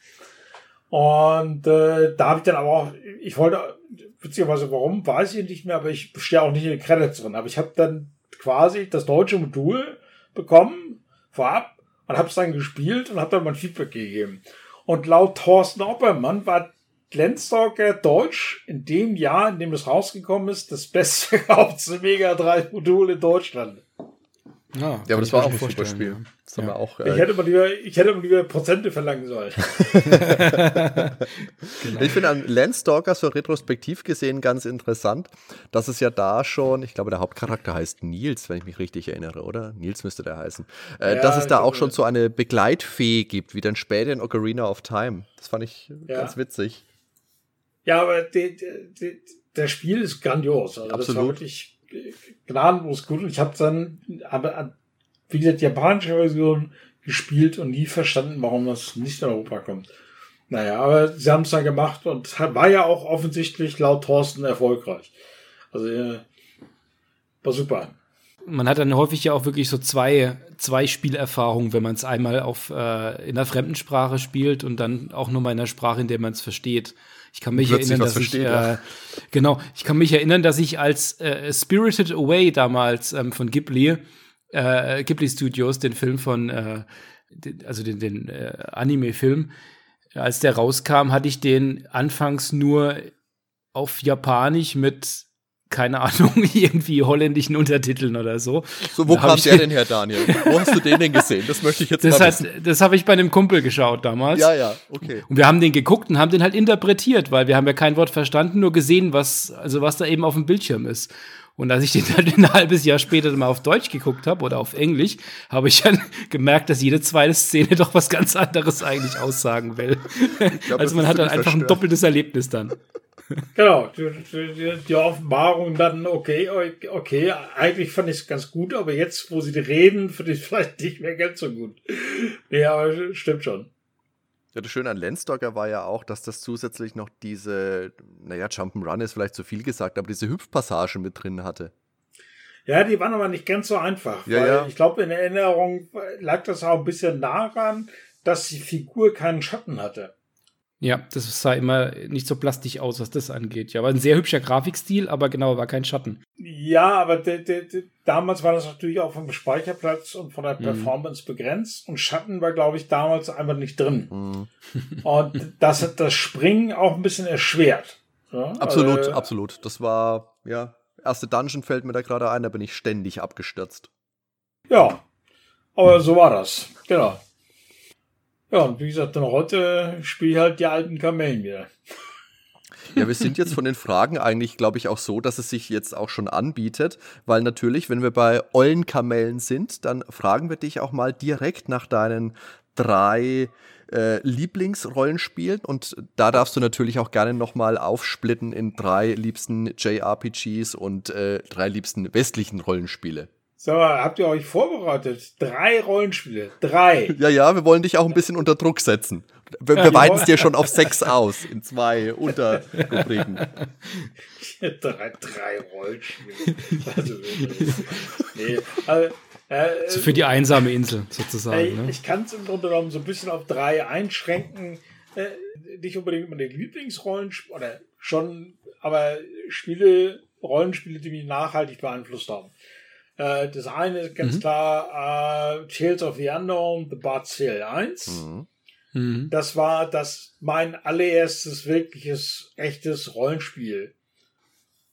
Und äh, da habe ich dann aber auch, ich wollte, beziehungsweise warum, weiß ich nicht mehr, aber ich stehe auch nicht in den Credits drin. Aber ich habe dann quasi das deutsche Modul bekommen, vorab, und habe es dann gespielt und habe dann mein Feedback gegeben. Und laut Thorsten Oppermann war Landstalker Deutsch in dem Jahr, in dem es rausgekommen ist, das beste Mega 3 Modul in Deutschland. Ja, ja aber das war auch ein super Spiel. Das ja. haben wir auch, äh, ich, hätte mal lieber, ich hätte mal lieber Prozente verlangen sollen. (laughs) genau. Ich finde an Landstalker so retrospektiv gesehen ganz interessant, dass es ja da schon, ich glaube, der Hauptcharakter heißt Nils, wenn ich mich richtig erinnere, oder? Nils müsste der heißen. Äh, ja, dass es da auch schon so eine Begleitfee gibt, wie dann später in Ocarina of Time. Das fand ich ja. ganz witzig. Ja, aber die, die, die, der Spiel ist grandios. Also Absolut. Das war wirklich gnadenlos gut. Ich habe dann, aber wie gesagt, japanische Version gespielt und nie verstanden, warum das nicht in Europa kommt. Naja, aber sie haben es dann gemacht und war ja auch offensichtlich laut Thorsten erfolgreich. Also äh, war super. Man hat dann häufig ja auch wirklich so zwei, zwei Spielerfahrungen, wenn man es einmal auf äh, in einer fremden Sprache spielt und dann auch nur mal in einer Sprache, in der man es versteht. Ich kann mich erinnern, dass ich, äh, genau, ich kann mich erinnern, dass ich als äh, Spirited Away damals ähm, von Ghibli, äh, Ghibli Studios, den Film von, äh, den, also den, den äh, Anime-Film, als der rauskam, hatte ich den anfangs nur auf Japanisch mit keine Ahnung, (laughs) irgendwie holländischen Untertiteln oder so. So, wo kam der (laughs) denn her, Daniel? Wo hast du den denn gesehen? Das möchte ich jetzt das mal heißt, wissen. Das habe ich bei einem Kumpel geschaut damals. Ja, ja, okay. Und wir haben den geguckt und haben den halt interpretiert, weil wir haben ja kein Wort verstanden, nur gesehen, was, also was da eben auf dem Bildschirm ist. Und als ich den (laughs) dann ein halbes Jahr später mal auf Deutsch geguckt habe oder auf Englisch, habe ich dann gemerkt, dass jede zweite Szene doch was ganz anderes eigentlich aussagen will. Glaub, also man hat dann einfach ein doppeltes Erlebnis dann. Genau, die, die, die, Offenbarung dann, okay, okay, eigentlich fand ich es ganz gut, aber jetzt, wo sie reden, finde ich es vielleicht nicht mehr ganz so gut. Nee, aber stimmt schon. Ja, das Schöne an Landstalker war ja auch, dass das zusätzlich noch diese, naja, Jump'n'Run ist vielleicht zu viel gesagt, aber diese Hüpfpassage mit drin hatte. Ja, die waren aber nicht ganz so einfach. Ja, ja. Ich glaube, in Erinnerung lag das auch ein bisschen daran, dass die Figur keinen Schatten hatte. Ja, das sah immer nicht so plastisch aus, was das angeht. Ja, war ein sehr hübscher Grafikstil, aber genau, war kein Schatten. Ja, aber de, de, de, damals war das natürlich auch vom Speicherplatz und von der mhm. Performance begrenzt und Schatten war, glaube ich, damals einfach nicht drin. Mhm. (laughs) und das hat das Springen auch ein bisschen erschwert. Ja, absolut, also, absolut. Das war, ja, erste Dungeon fällt mir da gerade ein, da bin ich ständig abgestürzt. Ja, aber so war das. Genau. Ja, und wie gesagt, dann heute spiele ich halt die alten Kamellen wieder. Ja, wir sind jetzt von den Fragen eigentlich, glaube ich, auch so, dass es sich jetzt auch schon anbietet, weil natürlich, wenn wir bei ollen Kamellen sind, dann fragen wir dich auch mal direkt nach deinen drei äh, Lieblingsrollenspielen und da darfst du natürlich auch gerne nochmal aufsplitten in drei liebsten JRPGs und äh, drei liebsten westlichen Rollenspiele. So, habt ihr euch vorbereitet? Drei Rollenspiele. Drei. (laughs) Ja, ja, wir wollen dich auch ein bisschen unter Druck setzen. Wir, wir weiten es dir schon auf sechs aus in zwei Unterrubriken. (laughs) drei, drei Rollenspiele. Also, nee, also, äh, so für die einsame Insel sozusagen. Äh, ne? Ich kann es im Grunde genommen so ein bisschen auf drei einschränken. Äh, nicht unbedingt meine Lieblingsrollenspiele, oder schon, aber Spiele, Rollenspiele, die mich nachhaltig beeinflusst haben. Äh, das eine ist ganz mhm. klar äh, Tales of the Unknown, The Bard's Tale 1. Mhm. mhm. Das war das mein allererstes wirkliches, echtes Rollenspiel.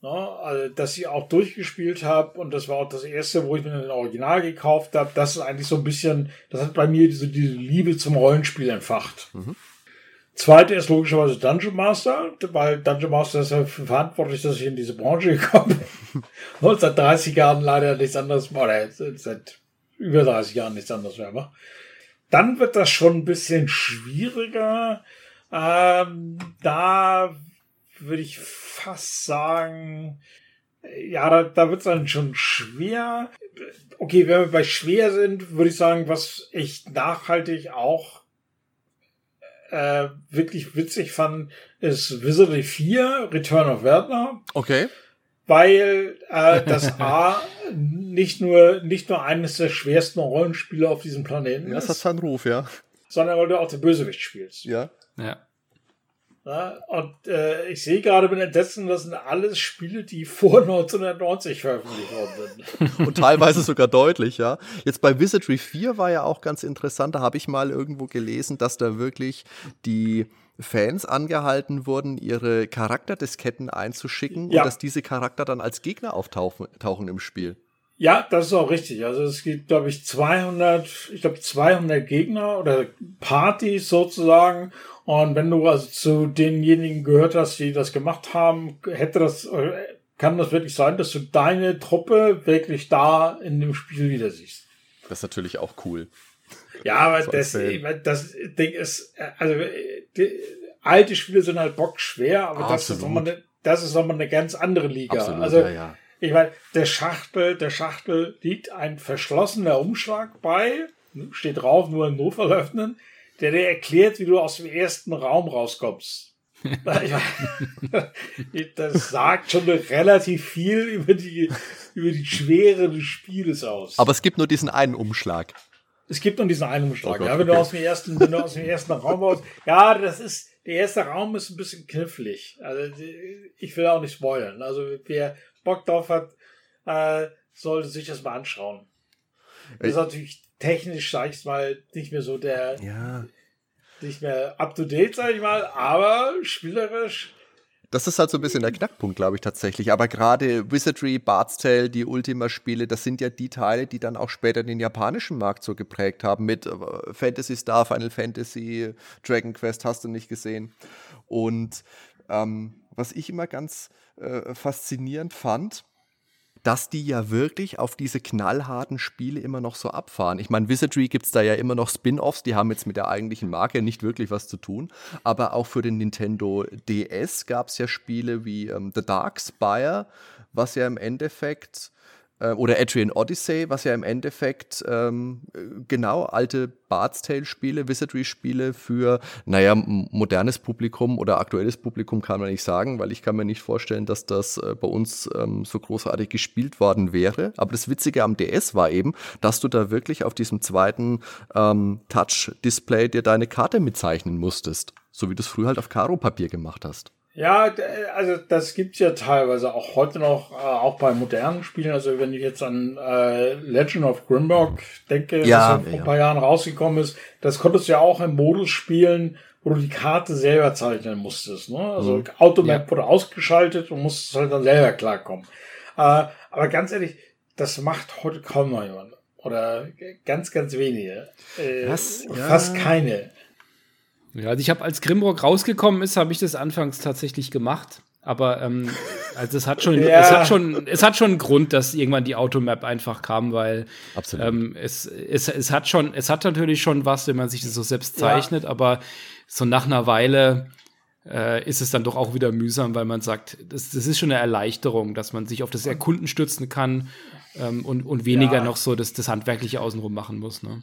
Ne? Also, das ich auch durchgespielt habe und das war auch das erste, wo ich mir ein Original gekauft habe. Das ist eigentlich so ein bisschen, das hat bei mir diese, diese Liebe zum Rollenspiel entfacht. Mhm. Zweite ist logischerweise Dungeon Master, weil Dungeon Master ist ja verantwortlich, dass ich in diese Branche gekommen bin. (laughs) Und seit 30 Jahren leider nichts anderes, oder seit über 30 Jahren nichts anderes mehr mache. Dann wird das schon ein bisschen schwieriger. Ähm, da würde ich fast sagen, ja, da, da wird es dann schon schwer. Okay, wenn wir bei schwer sind, würde ich sagen, was ich nachhaltig auch äh, wirklich witzig fand, ist Wizardry 4, Return of Werther. Okay. Weil äh, das (laughs) A nicht nur, nicht nur eines der schwersten Rollenspiele auf diesem Planeten ja, ist. Das hat seinen Ruf, ja. Sondern weil du auch der Bösewicht spielst. Ja. Ja. Ja, und äh, ich sehe gerade mit Entsetzen, das sind alles Spiele, die vor (laughs) 1990 veröffentlicht worden sind. und teilweise sogar deutlich, ja. Jetzt bei Wizardry 4 war ja auch ganz interessant, da habe ich mal irgendwo gelesen, dass da wirklich die Fans angehalten wurden, ihre Charakterdisketten einzuschicken ja. und dass diese Charakter dann als Gegner auftauchen tauchen im Spiel. Ja, das ist auch richtig. Also es gibt, glaube ich, 200, ich glaube 200 Gegner oder Partys sozusagen und wenn du also zu denjenigen gehört hast, die das gemacht haben, hätte das, äh, kann das wirklich sein, dass du deine Truppe wirklich da in dem Spiel wieder siehst. Das ist natürlich auch cool. Ja, aber so das, das Ding ist, äh, also die, alte Spiele sind halt bockschwer, aber das ist nochmal eine, das ist nochmal eine ganz andere Liga. Absolut, also ja, ja. Ich meine, der Schachtel, der Schachtel liegt ein verschlossener Umschlag bei, steht drauf, nur in Notfall öffnen der dir erklärt, wie du aus dem ersten Raum rauskommst. (laughs) das sagt schon relativ viel über die, über die Schwere des Spieles aus. Aber es gibt nur diesen einen Umschlag. Es gibt nur diesen einen Umschlag. Oh Gott, ja, wenn okay. du aus dem ersten, wenn du aus dem ersten Raum raus, ja, das ist, der erste Raum ist ein bisschen knifflig. Also, ich will auch nicht spoilern. Also, wer Bock drauf hat, äh, sollte sich das mal anschauen. Das ist natürlich technisch, sag ich mal, nicht mehr so der. Ja. Nicht mehr up to date, sag ich mal, aber spielerisch. Das ist halt so ein bisschen der Knackpunkt, glaube ich, tatsächlich. Aber gerade Wizardry, Bard's Tale, die Ultima-Spiele, das sind ja die Teile, die dann auch später den japanischen Markt so geprägt haben. Mit äh, Fantasy Star, Final Fantasy, Dragon Quest hast du nicht gesehen. Und ähm, was ich immer ganz äh, faszinierend fand, dass die ja wirklich auf diese knallharten Spiele immer noch so abfahren. Ich meine, Wizardry gibt es da ja immer noch Spin-offs, die haben jetzt mit der eigentlichen Marke nicht wirklich was zu tun. Aber auch für den Nintendo DS gab es ja Spiele wie ähm, The Dark Spire, was ja im Endeffekt äh, oder Adrian Odyssey, was ja im Endeffekt ähm, genau alte Bard's Tale-Spiele, Wizardry-Spiele für, naja, modernes Publikum oder aktuelles Publikum kann man nicht sagen, weil ich kann mir nicht vorstellen, dass das äh, bei uns ähm, so großartig gespielt worden wäre. Aber das Witzige am DS war eben, dass du da wirklich auf diesem zweiten ähm, Touch-Display dir deine Karte mitzeichnen musstest. So wie du es früher halt auf Karo-Papier gemacht hast. Ja, also das gibt's ja teilweise auch heute noch, äh, auch bei modernen Spielen. Also wenn ich jetzt an äh, Legend of Grimrock denke, ja, was vor ja. ein paar Jahren rausgekommen ist, das konntest du ja auch im Modus spielen, wo du die Karte selber zeichnen musstest. Ne? Also mhm. Automap ja. wurde ausgeschaltet und musstest halt dann selber klarkommen. Äh, aber ganz ehrlich, das macht heute kaum noch jemand. Oder ganz, ganz wenige. Äh, das, fast keine. Ja, also ich habe, als Grimrock rausgekommen ist, habe ich das anfangs tatsächlich gemacht. Aber ähm, also es hat schon, (laughs) ja. es hat schon, es hat schon einen Grund, dass irgendwann die Automap einfach kam, weil ähm, es, es, es hat schon, es hat natürlich schon was, wenn man sich das so selbst zeichnet, ja. aber so nach einer Weile äh, ist es dann doch auch wieder mühsam, weil man sagt, das, das ist schon eine Erleichterung, dass man sich auf das Erkunden stützen kann ähm, und, und weniger ja. noch so das, das Handwerkliche außenrum machen muss. Ne?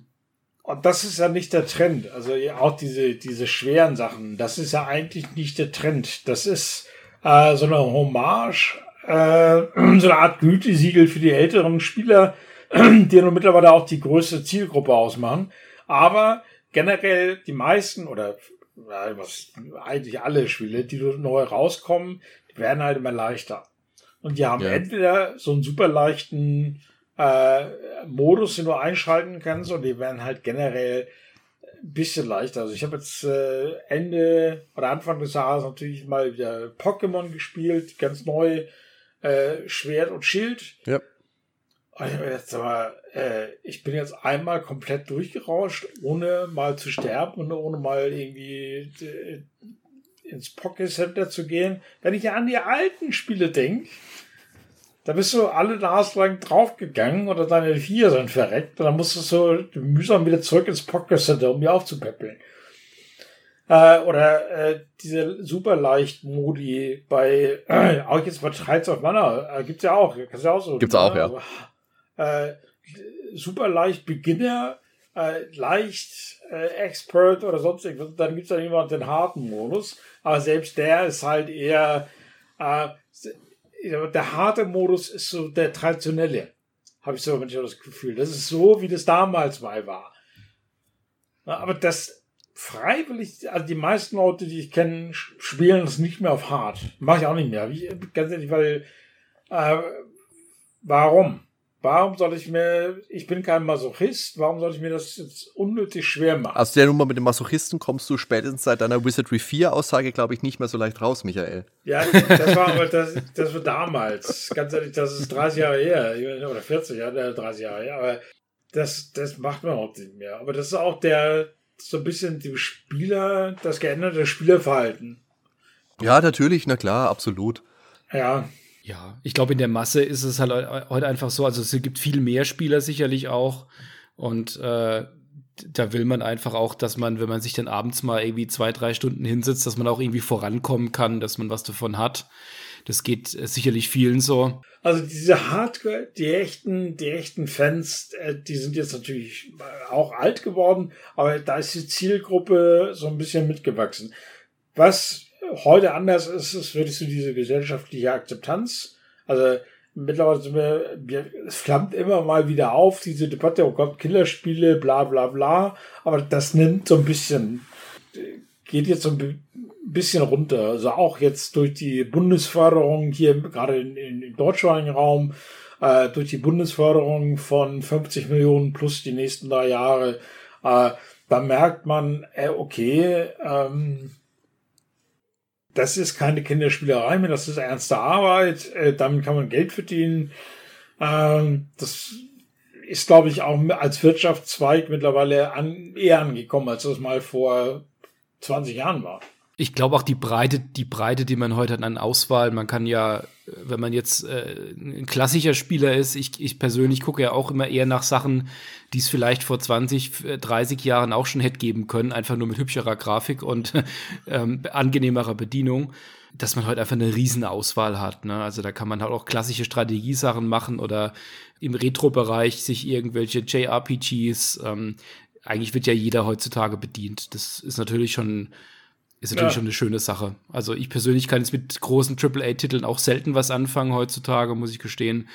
Und das ist ja nicht der Trend. Also auch diese, diese schweren Sachen, das ist ja eigentlich nicht der Trend. Das ist äh, so eine Hommage, äh, (clears throat) so eine Art Gütesiegel für die älteren Spieler, (clears throat) die nun mittlerweile auch die größte Zielgruppe ausmachen. Aber generell die meisten oder was, eigentlich alle Spiele, die neu rauskommen, werden halt immer leichter. Und die haben ja. entweder so einen super leichten äh, Modus, den du einschalten kannst und die werden halt generell ein bisschen leichter. Also ich habe jetzt äh, Ende oder Anfang des Jahres natürlich mal wieder Pokémon gespielt, ganz neu, äh, Schwert und Schild. Ja. Und ich, jetzt aber, äh, ich bin jetzt einmal komplett durchgerauscht, ohne mal zu sterben und ohne mal irgendwie äh, ins Pocket Center zu gehen. Wenn ich an die alten Spiele denke, da bist du alle Nase lang draufgegangen oder deine Vier sind verreckt und dann musst du so mühsam wieder zurück ins Pocket Center, um die aufzupäppeln. Äh, oder äh, diese super leicht Modi bei, äh, auch jetzt bei Trials of Mana, äh, gibt's ja auch, kannst ja auch so. Gibt's auch, ja. Äh, super leicht Beginner, äh, leicht äh, Expert oder sonst irgendwas. Dann gibt's dann immer den harten Modus, aber selbst der ist halt eher äh, der harte Modus ist so der traditionelle. Habe ich so manchmal das Gefühl. Das ist so, wie das damals mal war. Aber das freiwillig, also die meisten Leute, die ich kenne, spielen das nicht mehr auf hart. Mache ich auch nicht mehr. Wie, ganz ehrlich, weil äh, warum? Warum soll ich mir, ich bin kein Masochist, warum soll ich mir das jetzt unnötig schwer machen? Aus der Nummer mit dem Masochisten kommst du spätestens seit deiner Wizardry 4 Aussage, glaube ich, nicht mehr so leicht raus, Michael. Ja, das war aber das, das war damals. Ganz ehrlich, das ist 30 Jahre her, oder 40 Jahre, 30 Jahre her, aber das, das macht man auch nicht mehr. Aber das ist auch der, so ein bisschen die Spieler, das geänderte Spielerverhalten. Ja, natürlich, na klar, absolut. Ja, ja, ich glaube, in der Masse ist es halt heute einfach so, also es gibt viel mehr Spieler sicherlich auch. Und äh, da will man einfach auch, dass man, wenn man sich dann abends mal irgendwie zwei, drei Stunden hinsetzt, dass man auch irgendwie vorankommen kann, dass man was davon hat. Das geht äh, sicherlich vielen so. Also diese Hardcore, die echten, die echten Fans, äh, die sind jetzt natürlich auch alt geworden, aber da ist die Zielgruppe so ein bisschen mitgewachsen. Was heute anders ist, ist wirklich so diese gesellschaftliche Akzeptanz. Also mittlerweile sind wir, wir, es flammt immer mal wieder auf, diese Debatte, oh Gott, Killerspiele, bla bla bla. Aber das nimmt so ein bisschen, geht jetzt so ein bisschen runter. Also auch jetzt durch die Bundesförderung hier, gerade in, in, im deutschsprachigen Raum, äh, durch die Bundesförderung von 50 Millionen plus die nächsten drei Jahre, äh, da merkt man, äh, okay, ähm, das ist keine Kinderspielerei mehr, das ist ernste Arbeit, äh, damit kann man Geld verdienen. Ähm, das ist, glaube ich, auch als Wirtschaftszweig mittlerweile an, eher angekommen, als das mal vor 20 Jahren war. Ich glaube auch die Breite, die Breite, die man heute hat an Auswahl, man kann ja, wenn man jetzt äh, ein klassischer Spieler ist, ich, ich persönlich gucke ja auch immer eher nach Sachen, die es vielleicht vor 20, 30 Jahren auch schon hätte geben können, einfach nur mit hübscherer Grafik und (laughs) ähm, angenehmerer Bedienung, dass man heute einfach eine riesen Auswahl hat. Ne? Also da kann man halt auch klassische Strategiesachen machen oder im Retro-Bereich sich irgendwelche JRPGs, ähm, eigentlich wird ja jeder heutzutage bedient. Das ist natürlich schon ist natürlich ja. schon eine schöne Sache. Also ich persönlich kann jetzt mit großen AAA-Titeln auch selten was anfangen heutzutage, muss ich gestehen.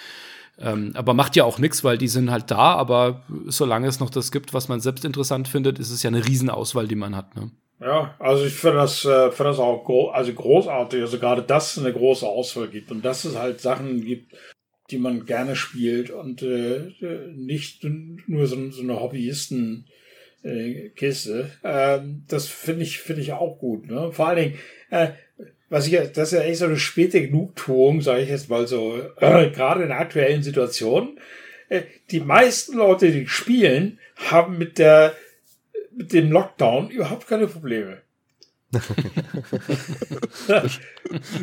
Ähm, aber macht ja auch nichts, weil die sind halt da, aber solange es noch das gibt, was man selbst interessant findet, ist es ja eine Riesenauswahl, die man hat. Ne? Ja, also ich finde das, äh, finde das auch gro also großartig, also gerade dass es eine große Auswahl gibt und dass es halt Sachen gibt, die man gerne spielt und äh, nicht nur so, so eine Hobbyisten äh, Kiste. Ähm, das finde ich, finde ich auch gut. Ne? Vor allen Dingen, äh, was ich, das ist ja echt so eine späte Genugtuung, sage ich jetzt mal so, äh, (clears throat) gerade in aktuellen Situationen. Äh, die meisten Leute, die spielen, haben mit der, mit dem Lockdown überhaupt keine Probleme.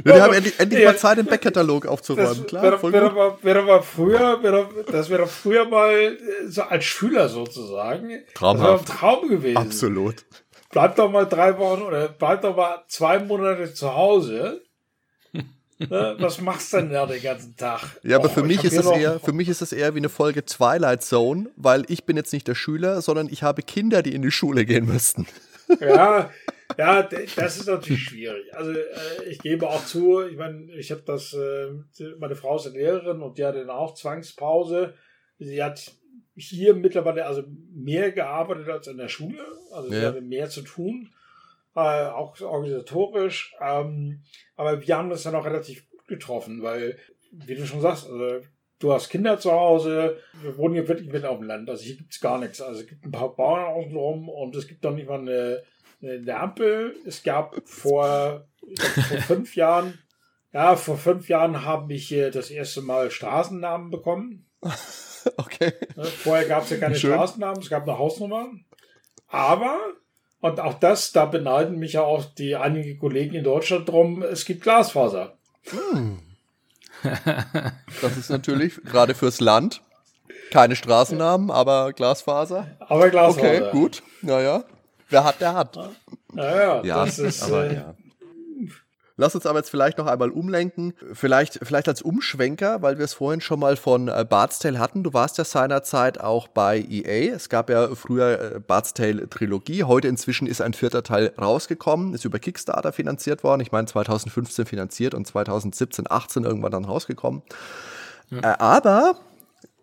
Wir haben endlich, endlich ja, mal Zeit, den Backkatalog aufzuräumen. Das, Klar, wäre, voll wäre, mal, wäre mal früher, wäre, das wäre früher mal äh, so als Schüler sozusagen. Traumhaft. Das ein Traum gewesen. Absolut. Bleib doch mal drei Wochen oder bleib doch mal zwei Monate zu Hause. Ne, was machst du denn da den ganzen Tag? Ja, aber oh, für mich ist es eher, für mich ist es eher wie eine Folge Twilight Zone, weil ich bin jetzt nicht der Schüler, sondern ich habe Kinder, die in die Schule gehen müssten. Ja, ja, das ist natürlich schwierig. Also äh, ich gebe auch zu, ich meine, ich habe das, äh, meine Frau ist eine Lehrerin und die hat dann auch Zwangspause. Sie hat hier mittlerweile also mehr gearbeitet als in der Schule. Also ja. sie hatte mehr zu tun, äh, auch organisatorisch. Ähm, aber wir haben das dann auch relativ gut getroffen, weil, wie du schon sagst, also du hast Kinder zu Hause. Wir wohnen hier wirklich mitten auf dem Land. Also hier gibt es gar nichts. Also es gibt ein paar Bauern außenrum und es gibt doch nicht mal eine eine Ampel. Es gab vor, vor fünf Jahren, ja, vor fünf Jahren habe ich das erste Mal Straßennamen bekommen. (laughs) Okay. Vorher gab es ja keine Schön. Straßennamen, es gab eine Hausnummer. Aber, und auch das, da beneiden mich ja auch die einige Kollegen in Deutschland drum, es gibt Glasfaser. Hm. (laughs) Das ist natürlich gerade fürs Land keine Straßennamen, aber Glasfaser. Aber Glasfaser. Okay, gut. Naja. Wer hat, der hat. Ja, ja, das ist. Aber, äh, ja. Lass uns aber jetzt vielleicht noch einmal umlenken. Vielleicht, vielleicht als Umschwenker, weil wir es vorhin schon mal von äh, Bart's Tale hatten. Du warst ja seinerzeit auch bei EA. Es gab ja früher äh, Bart's Tale Trilogie. Heute inzwischen ist ein vierter Teil rausgekommen, ist über Kickstarter finanziert worden. Ich meine 2015 finanziert und 2017, 18 irgendwann dann rausgekommen. Ja. Äh, aber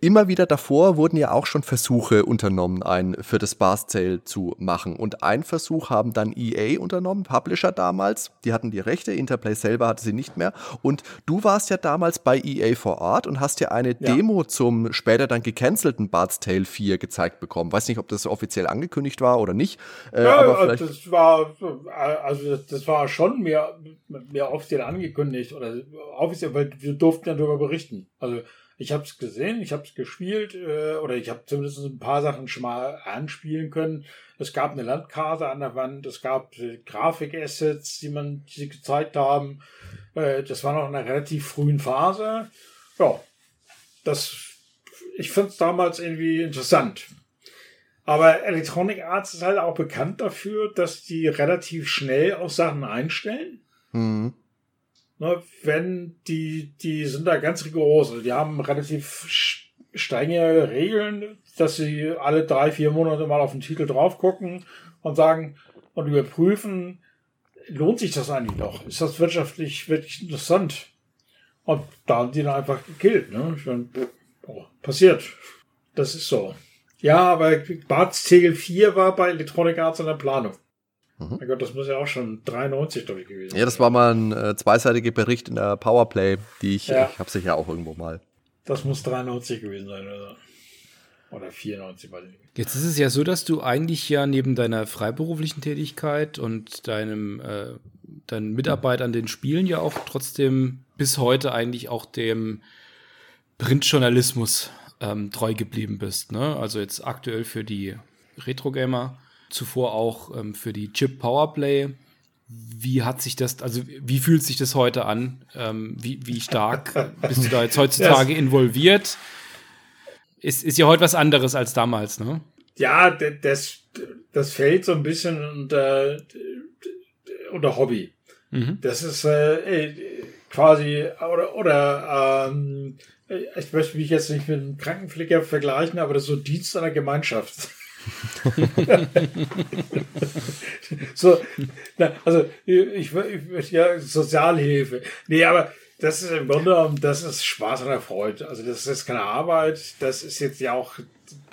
Immer wieder davor wurden ja auch schon Versuche unternommen, ein für das Bars Tale zu machen. Und ein Versuch haben dann EA unternommen, Publisher damals. Die hatten die Rechte, Interplay selber hatte sie nicht mehr. Und du warst ja damals bei EA vor Ort und hast ja eine ja. Demo zum später dann gecancelten Bart's Tale 4 gezeigt bekommen. Weiß nicht, ob das offiziell angekündigt war oder nicht. Äh, ja, aber das war, also das war schon mehr, mehr offiziell angekündigt oder offiziell, weil wir durften ja darüber berichten. Also ich habe es gesehen, ich habe es gespielt äh, oder ich habe zumindest ein paar Sachen schon mal anspielen können. Es gab eine Landkarte an der Wand, es gab äh, Grafikassets, die man die gezeigt haben. Äh, das war noch in einer relativ frühen Phase. Ja, das ich finde es damals irgendwie interessant. Aber Electronic Arts ist halt auch bekannt dafür, dass die relativ schnell auch Sachen einstellen. Mhm ne, wenn die, die sind da ganz rigoros. Also die haben relativ strenge Regeln, dass sie alle drei, vier Monate mal auf den Titel drauf gucken und sagen und überprüfen, lohnt sich das eigentlich noch? Ist das wirtschaftlich wirklich interessant? Und da haben die dann einfach gekillt. Ne? Ich mein, oh, passiert. Das ist so. Ja, aber Bart's Tegel 4 war bei Electronic Arts in der Planung. Mhm. Mein Gott, das muss ja auch schon 93, glaube ich, gewesen sein. Ja, das war mal ein äh, zweiseitiger Bericht in der Powerplay, die ich, ja. ich habe sicher auch irgendwo mal. Das muss 93 gewesen sein, oder? Oder 94, weiß ich nicht. Jetzt ist es ja so, dass du eigentlich ja neben deiner freiberuflichen Tätigkeit und deinem äh, deinen Mitarbeit an den Spielen ja auch trotzdem bis heute eigentlich auch dem Printjournalismus ähm, treu geblieben bist. Ne? Also jetzt aktuell für die Retro Gamer zuvor auch ähm, für die Chip Powerplay. wie hat sich das, also wie fühlt sich das heute an? Ähm, wie, wie stark (laughs) bist du da jetzt heutzutage involviert? Ist, ist ja heute was anderes als damals, ne? Ja, das, das fällt so ein bisschen unter, unter Hobby. Mhm. Das ist äh, quasi, oder, oder ähm, ich möchte mich jetzt nicht mit einem Krankenpfleger vergleichen, aber das ist so Dienst einer Gemeinschaft. (laughs) so, na, also ich, ich, ja Sozialhilfe. Nee, aber das ist im Grunde genommen, das ist Spaß und Freude. Also das ist jetzt keine Arbeit. Das ist jetzt ja auch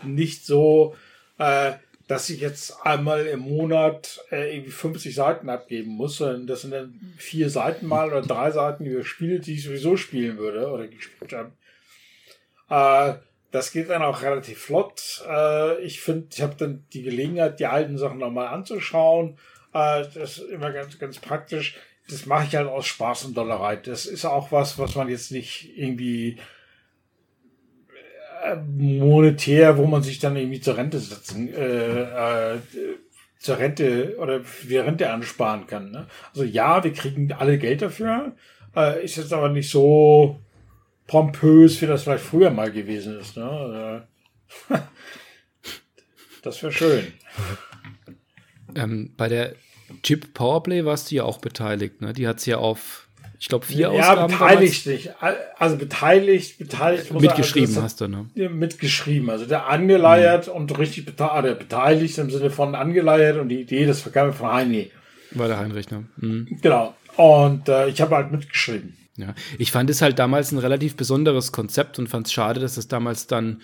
nicht so, äh, dass ich jetzt einmal im Monat äh, irgendwie 50 Seiten abgeben muss, sondern das sind dann vier Seiten mal oder drei Seiten über Spiele, die ich sowieso spielen würde oder gespielt habe. Äh, das geht dann auch relativ flott. Äh, ich finde, ich habe dann die Gelegenheit, die alten Sachen nochmal anzuschauen. Äh, das ist immer ganz, ganz praktisch. Das mache ich halt aus Spaß und Dollerei. Das ist auch was, was man jetzt nicht irgendwie äh, monetär, wo man sich dann irgendwie zur Rente setzen, äh, äh, zur Rente oder für Rente ansparen kann. Ne? Also ja, wir kriegen alle Geld dafür, äh, ist jetzt aber nicht so pompös, wie das vielleicht früher mal gewesen ist. Ne? Also, (laughs) das wäre schön. Ähm, bei der Chip Powerplay warst du ja auch beteiligt. Ne? Die hat es ja auf ich glaube, vier ja, Ausgaben. Ja, beteiligt nicht. Also beteiligt, beteiligt. Mitgeschrieben also, hast du, ne? Mitgeschrieben. Also der angeleiert mhm. und richtig beteiligt, beteiligt im Sinne von angeleiert und die Idee, das kam von Heini. War der Heinrich, ne? Mhm. Genau. Und äh, ich habe halt mitgeschrieben. Ja, ich fand es halt damals ein relativ besonderes Konzept und fand es schade, dass es damals dann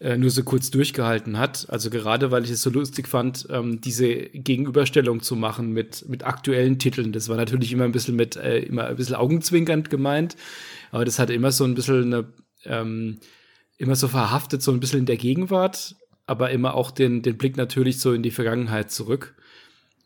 äh, nur so kurz durchgehalten hat. Also gerade weil ich es so lustig fand, ähm, diese Gegenüberstellung zu machen mit, mit aktuellen Titeln. Das war natürlich immer ein bisschen mit, äh, immer ein bisschen augenzwinkernd gemeint, aber das hat immer so ein bisschen eine, ähm, immer so verhaftet, so ein bisschen in der Gegenwart, aber immer auch den, den Blick natürlich so in die Vergangenheit zurück.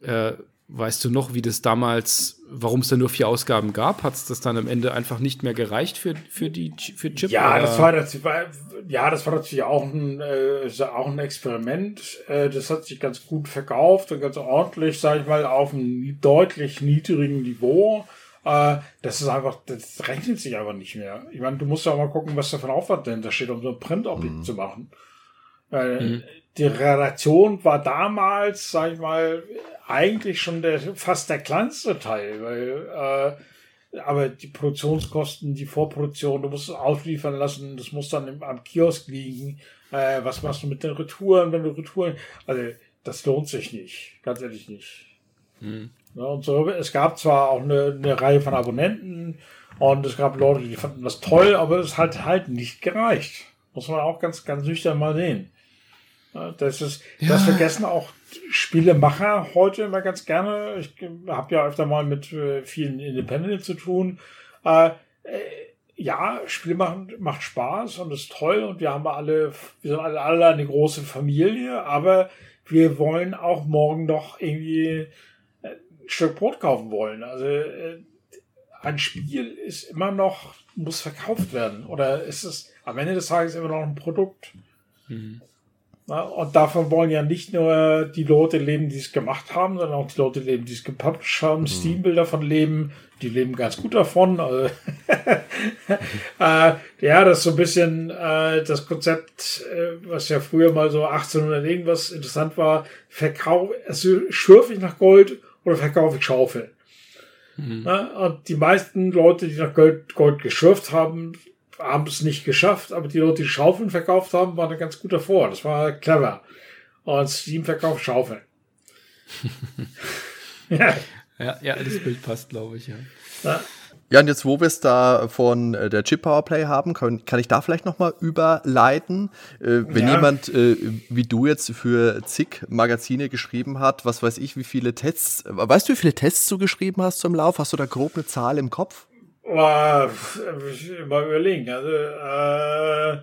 Äh, Weißt du noch, wie das damals, warum es da nur vier Ausgaben gab? Hat es das dann am Ende einfach nicht mehr gereicht für, für die für Chip? Ja, oder? das war, das war ja das war natürlich auch ein äh, auch ein Experiment. Äh, das hat sich ganz gut verkauft und ganz ordentlich, sage ich mal, auf einem deutlich niedrigen Niveau. Äh, das ist einfach, das rechnet sich aber nicht mehr. Ich meine, du musst ja auch mal gucken, was da für ein Aufwand dahinter steht, um so ein Printobjekt mhm. zu machen. Äh, mhm. Die Redaktion war damals, sag ich mal, eigentlich schon der, fast der kleinste Teil, weil äh, aber die Produktionskosten, die Vorproduktion, du musst es ausliefern lassen, das muss dann im, am Kiosk liegen. Äh, was machst du mit den Retouren, wenn du Retouren, also das lohnt sich nicht, ganz ehrlich nicht. Hm. Ja, und so, es gab zwar auch eine, eine Reihe von Abonnenten und es gab Leute, die fanden das toll, aber es hat halt nicht gereicht. Muss man auch ganz, ganz nüchtern mal sehen. Das ist, ja. das vergessen auch Spielemacher heute immer ganz gerne. Ich habe ja öfter mal mit äh, vielen Independent zu tun. Äh, äh, ja, Spiele machen macht Spaß und ist toll und wir haben alle, wir sind alle, alle eine große Familie, aber wir wollen auch morgen noch irgendwie ein Stück Brot kaufen wollen. Also ein Spiel ist immer noch, muss verkauft werden oder ist es am Ende des Tages immer noch ein Produkt. Mhm. Und davon wollen ja nicht nur die Leute leben, die es gemacht haben, sondern auch die Leute leben, die es gepublished haben. Mhm. Steam will davon leben. Die leben ganz gut davon. Also (laughs) äh, ja, das ist so ein bisschen äh, das Konzept, äh, was ja früher mal so 1800 irgendwas interessant war. Verkauf, also schürfe ich nach Gold oder verkaufe ich Schaufel? Mhm. und die meisten Leute, die nach Gold, Gold geschürft haben, haben es nicht geschafft, aber die Leute, die Schaufeln verkauft haben, waren da ganz gut davor. Das war clever. Und Steam verkauft Schaufeln. (laughs) ja. ja. Ja, das Bild passt, glaube ich, ja. ja. Ja, und jetzt, wo wir es da von äh, der Chip Powerplay haben, kann, kann ich da vielleicht nochmal überleiten? Äh, wenn ja. jemand äh, wie du jetzt für zig Magazine geschrieben hat, was weiß ich, wie viele Tests, weißt du, wie viele Tests du geschrieben hast zum Lauf? Hast du da grob eine Zahl im Kopf? Oh, mal überlegen. Also, äh,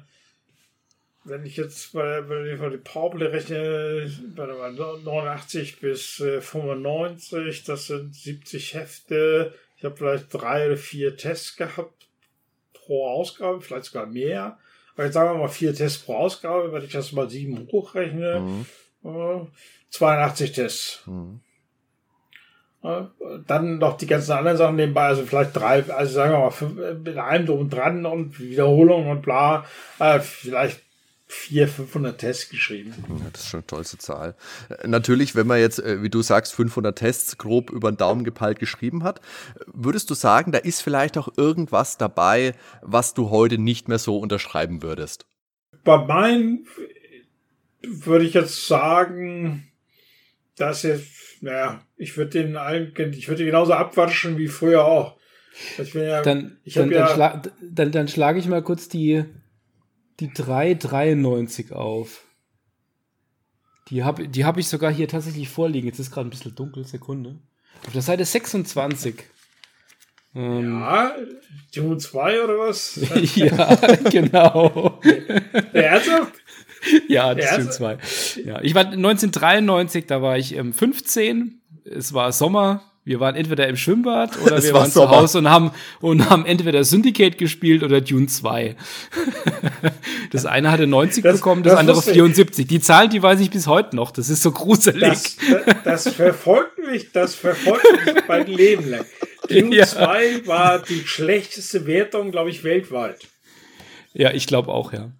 wenn ich jetzt bei, wenn ich mal die Powerplay rechne, bei 89 bis 95, äh, das sind 70 Hefte. Ich habe vielleicht drei oder vier Tests gehabt pro Ausgabe, vielleicht sogar mehr. Aber jetzt sagen wir mal vier Tests pro Ausgabe, wenn ich das mal sieben hochrechne, mhm. äh, 82 Tests. Mhm. Dann noch die ganzen anderen Sachen nebenbei, also vielleicht drei, also sagen wir mal, fünf, mit allem drum und dran und Wiederholung und bla, äh, vielleicht 400, 500 Tests geschrieben. Ja, das ist schon eine tollste Zahl. Äh, natürlich, wenn man jetzt, äh, wie du sagst, 500 Tests grob über den Daumen gepeilt geschrieben hat, würdest du sagen, da ist vielleicht auch irgendwas dabei, was du heute nicht mehr so unterschreiben würdest? Bei meinen würde ich jetzt sagen, dass jetzt naja, ich würde den allen, ich würde genauso abwatschen wie früher auch. Ja, dann, dann, ja dann, schla dann, dann schlage ich mal kurz die, die 393 auf. Die habe die hab ich sogar hier tatsächlich vorliegen. Jetzt ist gerade ein bisschen dunkel, Sekunde. Auf der Seite 26. Ähm, ja, Dune 2 oder was? (laughs) ja, genau. (laughs) Ernsthaft? (laughs) ja, das sind zwei. Ja, ich war 1993, da war ich ähm, 15. Es war Sommer. Wir waren entweder im Schwimmbad oder wir war waren Sommer. zu Hause und haben, und haben entweder Syndicate gespielt oder Dune 2. (laughs) das eine hatte 90 das, bekommen, das, das andere 74. Die Zahl, die weiß ich bis heute noch. Das ist so gruselig. Das, das verfolgt mich, das verfolgt mich mein Leben lang. Dune (laughs) ja. 2 war die schlechteste Wertung, glaube ich, weltweit. Ja, ich glaube auch, ja.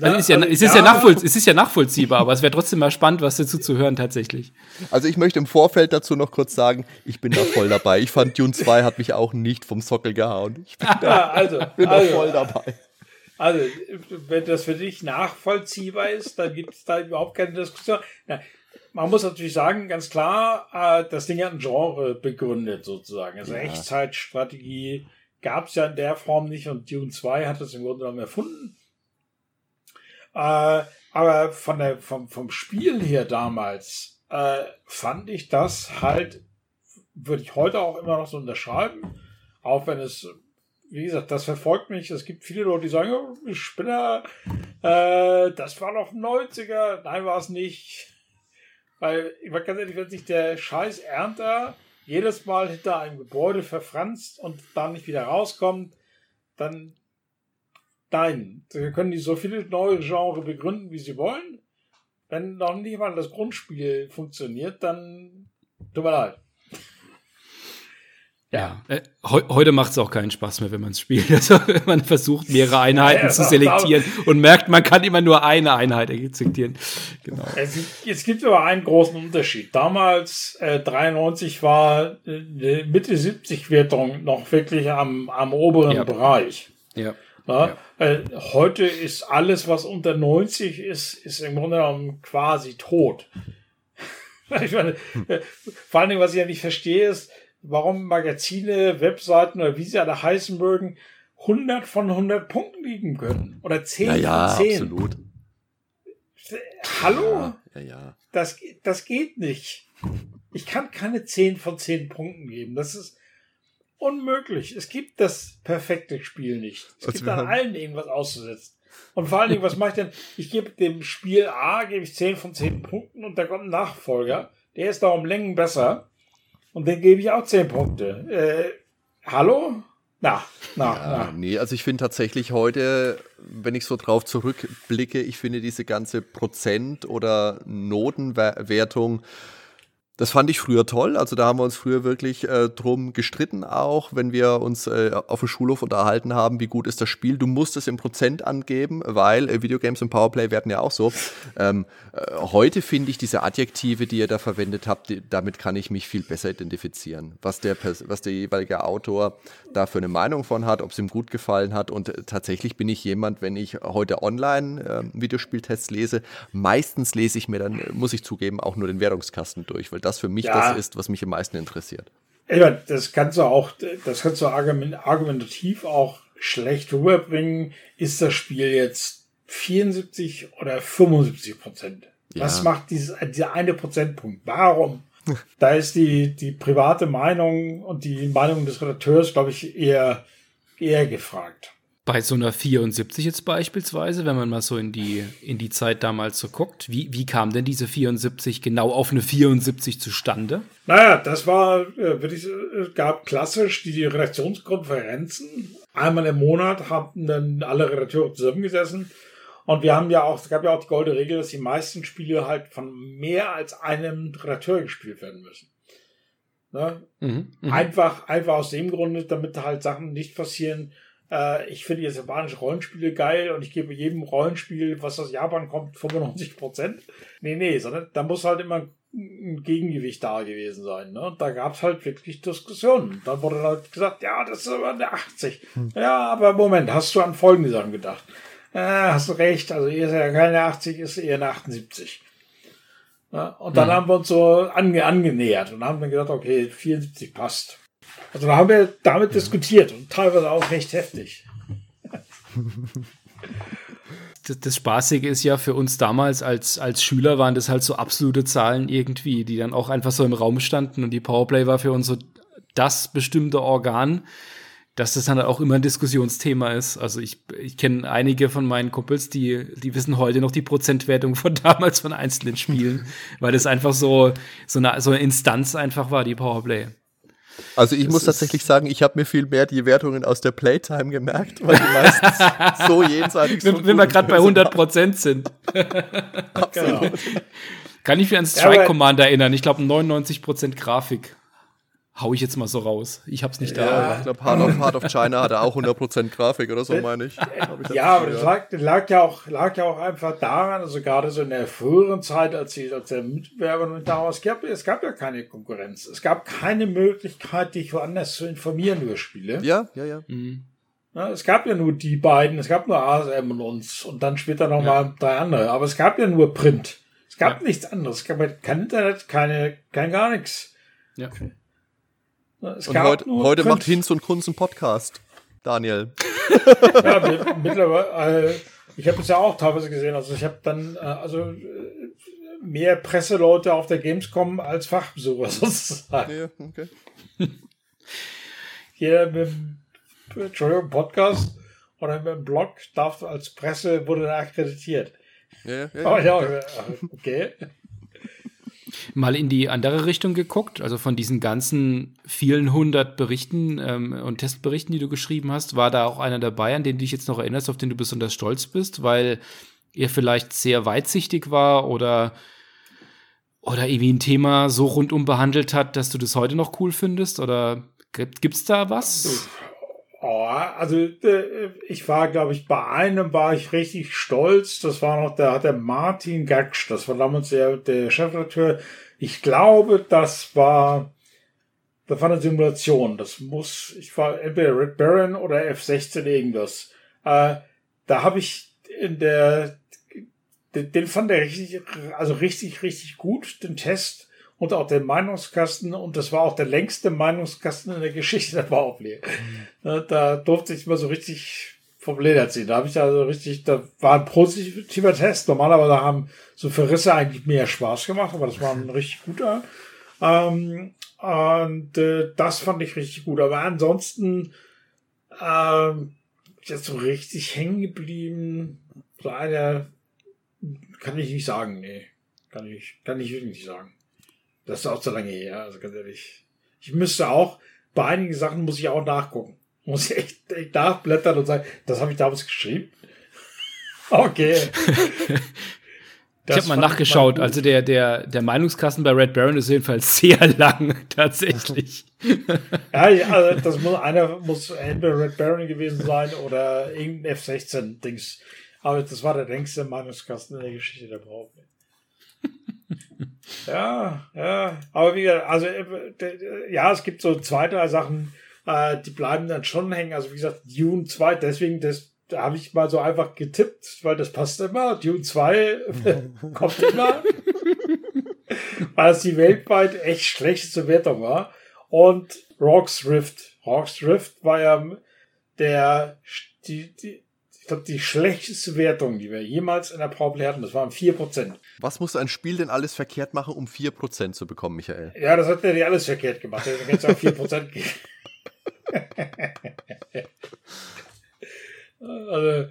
Also ist ja, also, es, ist ja. Ja es ist ja nachvollziehbar, aber es wäre trotzdem mal spannend, was dazu zu hören tatsächlich. Also ich möchte im Vorfeld dazu noch kurz sagen, ich bin da voll dabei. Ich fand Dune 2 hat mich auch nicht vom Sockel gehauen. Ich bin da, (laughs) also, bin also, da voll dabei. Also, wenn das für dich nachvollziehbar ist, dann gibt es da überhaupt keine Diskussion. Na, man muss natürlich sagen, ganz klar, äh, das Ding hat ein Genre begründet sozusagen. Also ja. Echtzeitstrategie gab es ja in der Form nicht und Dune 2 hat das im Grunde genommen erfunden. Äh, aber von der, vom, vom Spiel her damals äh, fand ich das halt, würde ich heute auch immer noch so unterschreiben, auch wenn es, wie gesagt, das verfolgt mich. Es gibt viele Leute, die sagen, oh, Spinner, äh, das war noch 90er. Nein, war es nicht. Weil, ich war ganz ehrlich, wenn sich der scheiß Ernter jedes Mal hinter einem Gebäude verfranst und dann nicht wieder rauskommt, dann Nein, sie können die so viele neue Genre begründen, wie sie wollen. Wenn noch nicht mal das Grundspiel funktioniert, dann tut mir leid. Ja, äh, he heute macht es auch keinen Spaß mehr, wenn man es spielt. (laughs) Also wenn man versucht, mehrere Einheiten ja, zu selektieren und merkt, man kann immer nur eine Einheit selektieren. Genau. Es, es gibt aber einen großen Unterschied. Damals, äh, 93, war äh, Mitte 70 Wertung noch wirklich am, am oberen ja. Bereich. Ja. Ja, ja. heute ist alles, was unter 90 ist, ist im Grunde genommen quasi tot. (laughs) ich meine, äh, vor allen Dingen, was ich ja nicht verstehe, ist, warum Magazine, Webseiten oder wie sie alle heißen mögen, 100 von 100 Punkten liegen können. Oder 10 ja, ja, von 10. absolut. Hallo? Ja, ja, ja. Das, das geht nicht. Ich kann keine 10 von 10 Punkten geben. Das ist, unmöglich. Es gibt das perfekte Spiel nicht. Es gibt an allen irgendwas auszusetzen. Und vor allen Dingen, was mache ich denn? Ich gebe dem Spiel A, gebe ich 10 von 10 Punkten und da kommt ein Nachfolger. Der ist da um Längen besser. Und den gebe ich auch 10 Punkte. Äh, hallo? Na, na, ja, na. Nee, also ich finde tatsächlich heute, wenn ich so drauf zurückblicke, ich finde diese ganze Prozent- oder Notenwertung das fand ich früher toll. Also da haben wir uns früher wirklich äh, drum gestritten, auch wenn wir uns äh, auf dem Schulhof unterhalten haben, wie gut ist das Spiel. Du musst es im Prozent angeben, weil äh, Videogames und Powerplay werden ja auch so. Ähm, äh, heute finde ich diese Adjektive, die ihr da verwendet habt, die, damit kann ich mich viel besser identifizieren. Was der, was der jeweilige Autor da für eine Meinung von hat, ob es ihm gut gefallen hat. Und äh, tatsächlich bin ich jemand, wenn ich heute online äh, Videospieltests lese, meistens lese ich mir dann, muss ich zugeben, auch nur den Wertungskasten durch, weil das für mich ja. das ist, was mich am meisten interessiert. Das kannst du auch, das kannst du argumentativ auch schlecht rüberbringen. Ist das Spiel jetzt 74 oder 75 Prozent? Ja. Was macht dieses, dieser eine Prozentpunkt? Warum? (laughs) da ist die, die private Meinung und die Meinung des Redakteurs, glaube ich, eher, eher gefragt. Bei so einer 74 jetzt beispielsweise, wenn man mal so in die, in die Zeit damals so guckt, wie, wie kam denn diese 74 genau auf eine 74 zustande? Naja, das war, äh, würde ich, es gab klassisch die Redaktionskonferenzen. Einmal im Monat haben dann alle Redakteure zusammengesessen. Und wir haben ja auch, es gab ja auch die goldene Regel, dass die meisten Spiele halt von mehr als einem Redakteur gespielt werden müssen. Ne? Mhm, mh. Einfach, einfach aus dem Grunde, damit halt Sachen nicht passieren. Äh, ich finde jetzt japanische Rollenspiele geil und ich gebe jedem Rollenspiel, was aus Japan kommt, (laughs) 95 Prozent. Nee, nee, sondern da muss halt immer ein Gegengewicht da gewesen sein. Ne? Und da gab es halt wirklich Diskussionen. Da wurde halt gesagt, ja, das ist aber eine 80. Hm. Ja, aber Moment, hast du an folgende Sachen gedacht? Äh, hast du recht, also ihr ist ja keine 80, ist eher eine 78. Ja, und dann hm. haben wir uns so ange angenähert und haben dann gesagt, okay, 74 passt. Also da haben wir damit diskutiert und teilweise auch recht heftig. das, das Spaßige ist ja für uns damals als, als Schüler waren das halt so absolute Zahlen irgendwie, die dann auch einfach so im Raum standen und die Powerplay war für uns so das bestimmte Organ, dass das dann auch immer ein Diskussionsthema ist. Also ich, ich kenne einige von meinen Kumpels, die, die wissen heute noch die Prozentwertung von (laughs) damals von einzelnen Spielen, weil das einfach so, so eine, so eine Instanz einfach war, die Powerplay. Also ich das muss tatsächlich sagen, ich habe mir viel mehr die Wertungen aus der Playtime gemerkt, weil die meistens so (laughs) jenseitig sind. Wenn, wenn wir gerade bei 100 Prozent sind. (laughs) Absolut. Genau. Kann ich mich an Strike Commander erinnern? Ich glaube 99 Prozent Grafik hau ich jetzt mal so raus. Ich hab's nicht ja. da. Ich glaube, Heart of, Heart of China hatte auch 100% Grafik oder so, äh, meine ich. ja, aber das lag, lag, ja auch, lag ja auch einfach daran, also gerade so in der früheren Zeit, als, die, als der Mitbewerber noch da war, es gab, es gab ja keine Konkurrenz. Es gab keine Möglichkeit, dich woanders zu informieren über Spiele. Ja, ja, ja. Mhm. Ja, es gab ja nur die beiden, es gab nur ASM und uns und dann später nochmal ja. drei andere, aber es gab ja nur Print. Es gab ja. nichts anderes. Es gab kein Internet, keine, kein gar nichts. Ja. Okay. Es und heute, heute macht Hinz und Kunz einen Podcast. Daniel. (laughs) ja, mittlerweile, äh, ich habe es ja auch teilweise gesehen. Also ich habe dann äh, also äh, mehr Presseleute auf der Gamescom als Fachbesucher (laughs) sozusagen. Ja, okay. (laughs) Jeder mit dem Entschuldigung, Podcast oder mit dem Blog darf als Presse wurde akkreditiert. Ja, ja, ja. Oh, ja, okay mal in die andere Richtung geguckt? Also von diesen ganzen vielen hundert Berichten ähm, und Testberichten, die du geschrieben hast, war da auch einer dabei, an den du dich jetzt noch erinnerst, auf den du besonders stolz bist, weil er vielleicht sehr weitsichtig war oder oder irgendwie ein Thema so rundum behandelt hat, dass du das heute noch cool findest? Oder gibt es da was? Oh, also äh, ich war, glaube ich, bei einem war ich richtig stolz. Das war noch der, der Martin Gaksch, das war damals der, der Chefredakteur. Ich glaube, das war, das war eine Simulation. Das muss, ich war entweder Red Baron oder F16 irgendwas. Äh, da habe ich in der, den fand er richtig, also richtig, richtig gut, den Test und auch den Meinungskasten und das war auch der längste Meinungskasten in der Geschichte (laughs) der Powerplay. Mhm. Da durfte ich mal so richtig vom Leder ziehen. Da habe ich also richtig, da war ein positiver Test. Normalerweise haben so Verrisse eigentlich mehr Spaß gemacht, aber das war ein (laughs) richtig guter. Ähm, und äh, das fand ich richtig gut. Aber ansonsten ähm, jetzt so richtig hängen geblieben. Leider kann ich nicht sagen, nee. Kann ich, kann ich wirklich nicht sagen. Das ist auch zu lange her, also ganz ehrlich. Ich müsste auch, bei einigen Sachen muss ich auch nachgucken. Muss ich echt, echt nachblättern und sagen, das habe ich damals geschrieben. (laughs) Okay. ich habe mal nachgeschaut. Also der, der, der Meinungskasten bei Red Baron ist jedenfalls (laughs) sehr lang, tatsächlich. ja, also das muss einer muss entweder Red Baron gewesen sein oder irgendein F16-Dings. Aber das war der längste Meinungskasten in der Geschichte der Behauptung. Ja, ja. Aber wie gesagt, also äh, ja, es gibt so zwei, drei Sachen, äh, die bleiben dann schon hängen. Also wie gesagt, Dune 2, deswegen, das, da habe ich mal so einfach getippt, weil das passt immer. Dune 2 (laughs) kommt immer. weil es die weltweit echt schlechteste Wertung war. Und Rocks Rift. Rocks Rift war ja der, die, die, ich glaube, die schlechteste Wertung, die wir jemals in der Powerplay hatten, das waren 4%. Was muss ein Spiel denn alles verkehrt machen, um 4% zu bekommen, Michael? Ja, das hat er nicht alles verkehrt gemacht. Dann kannst du auch 4% geben. (laughs) also,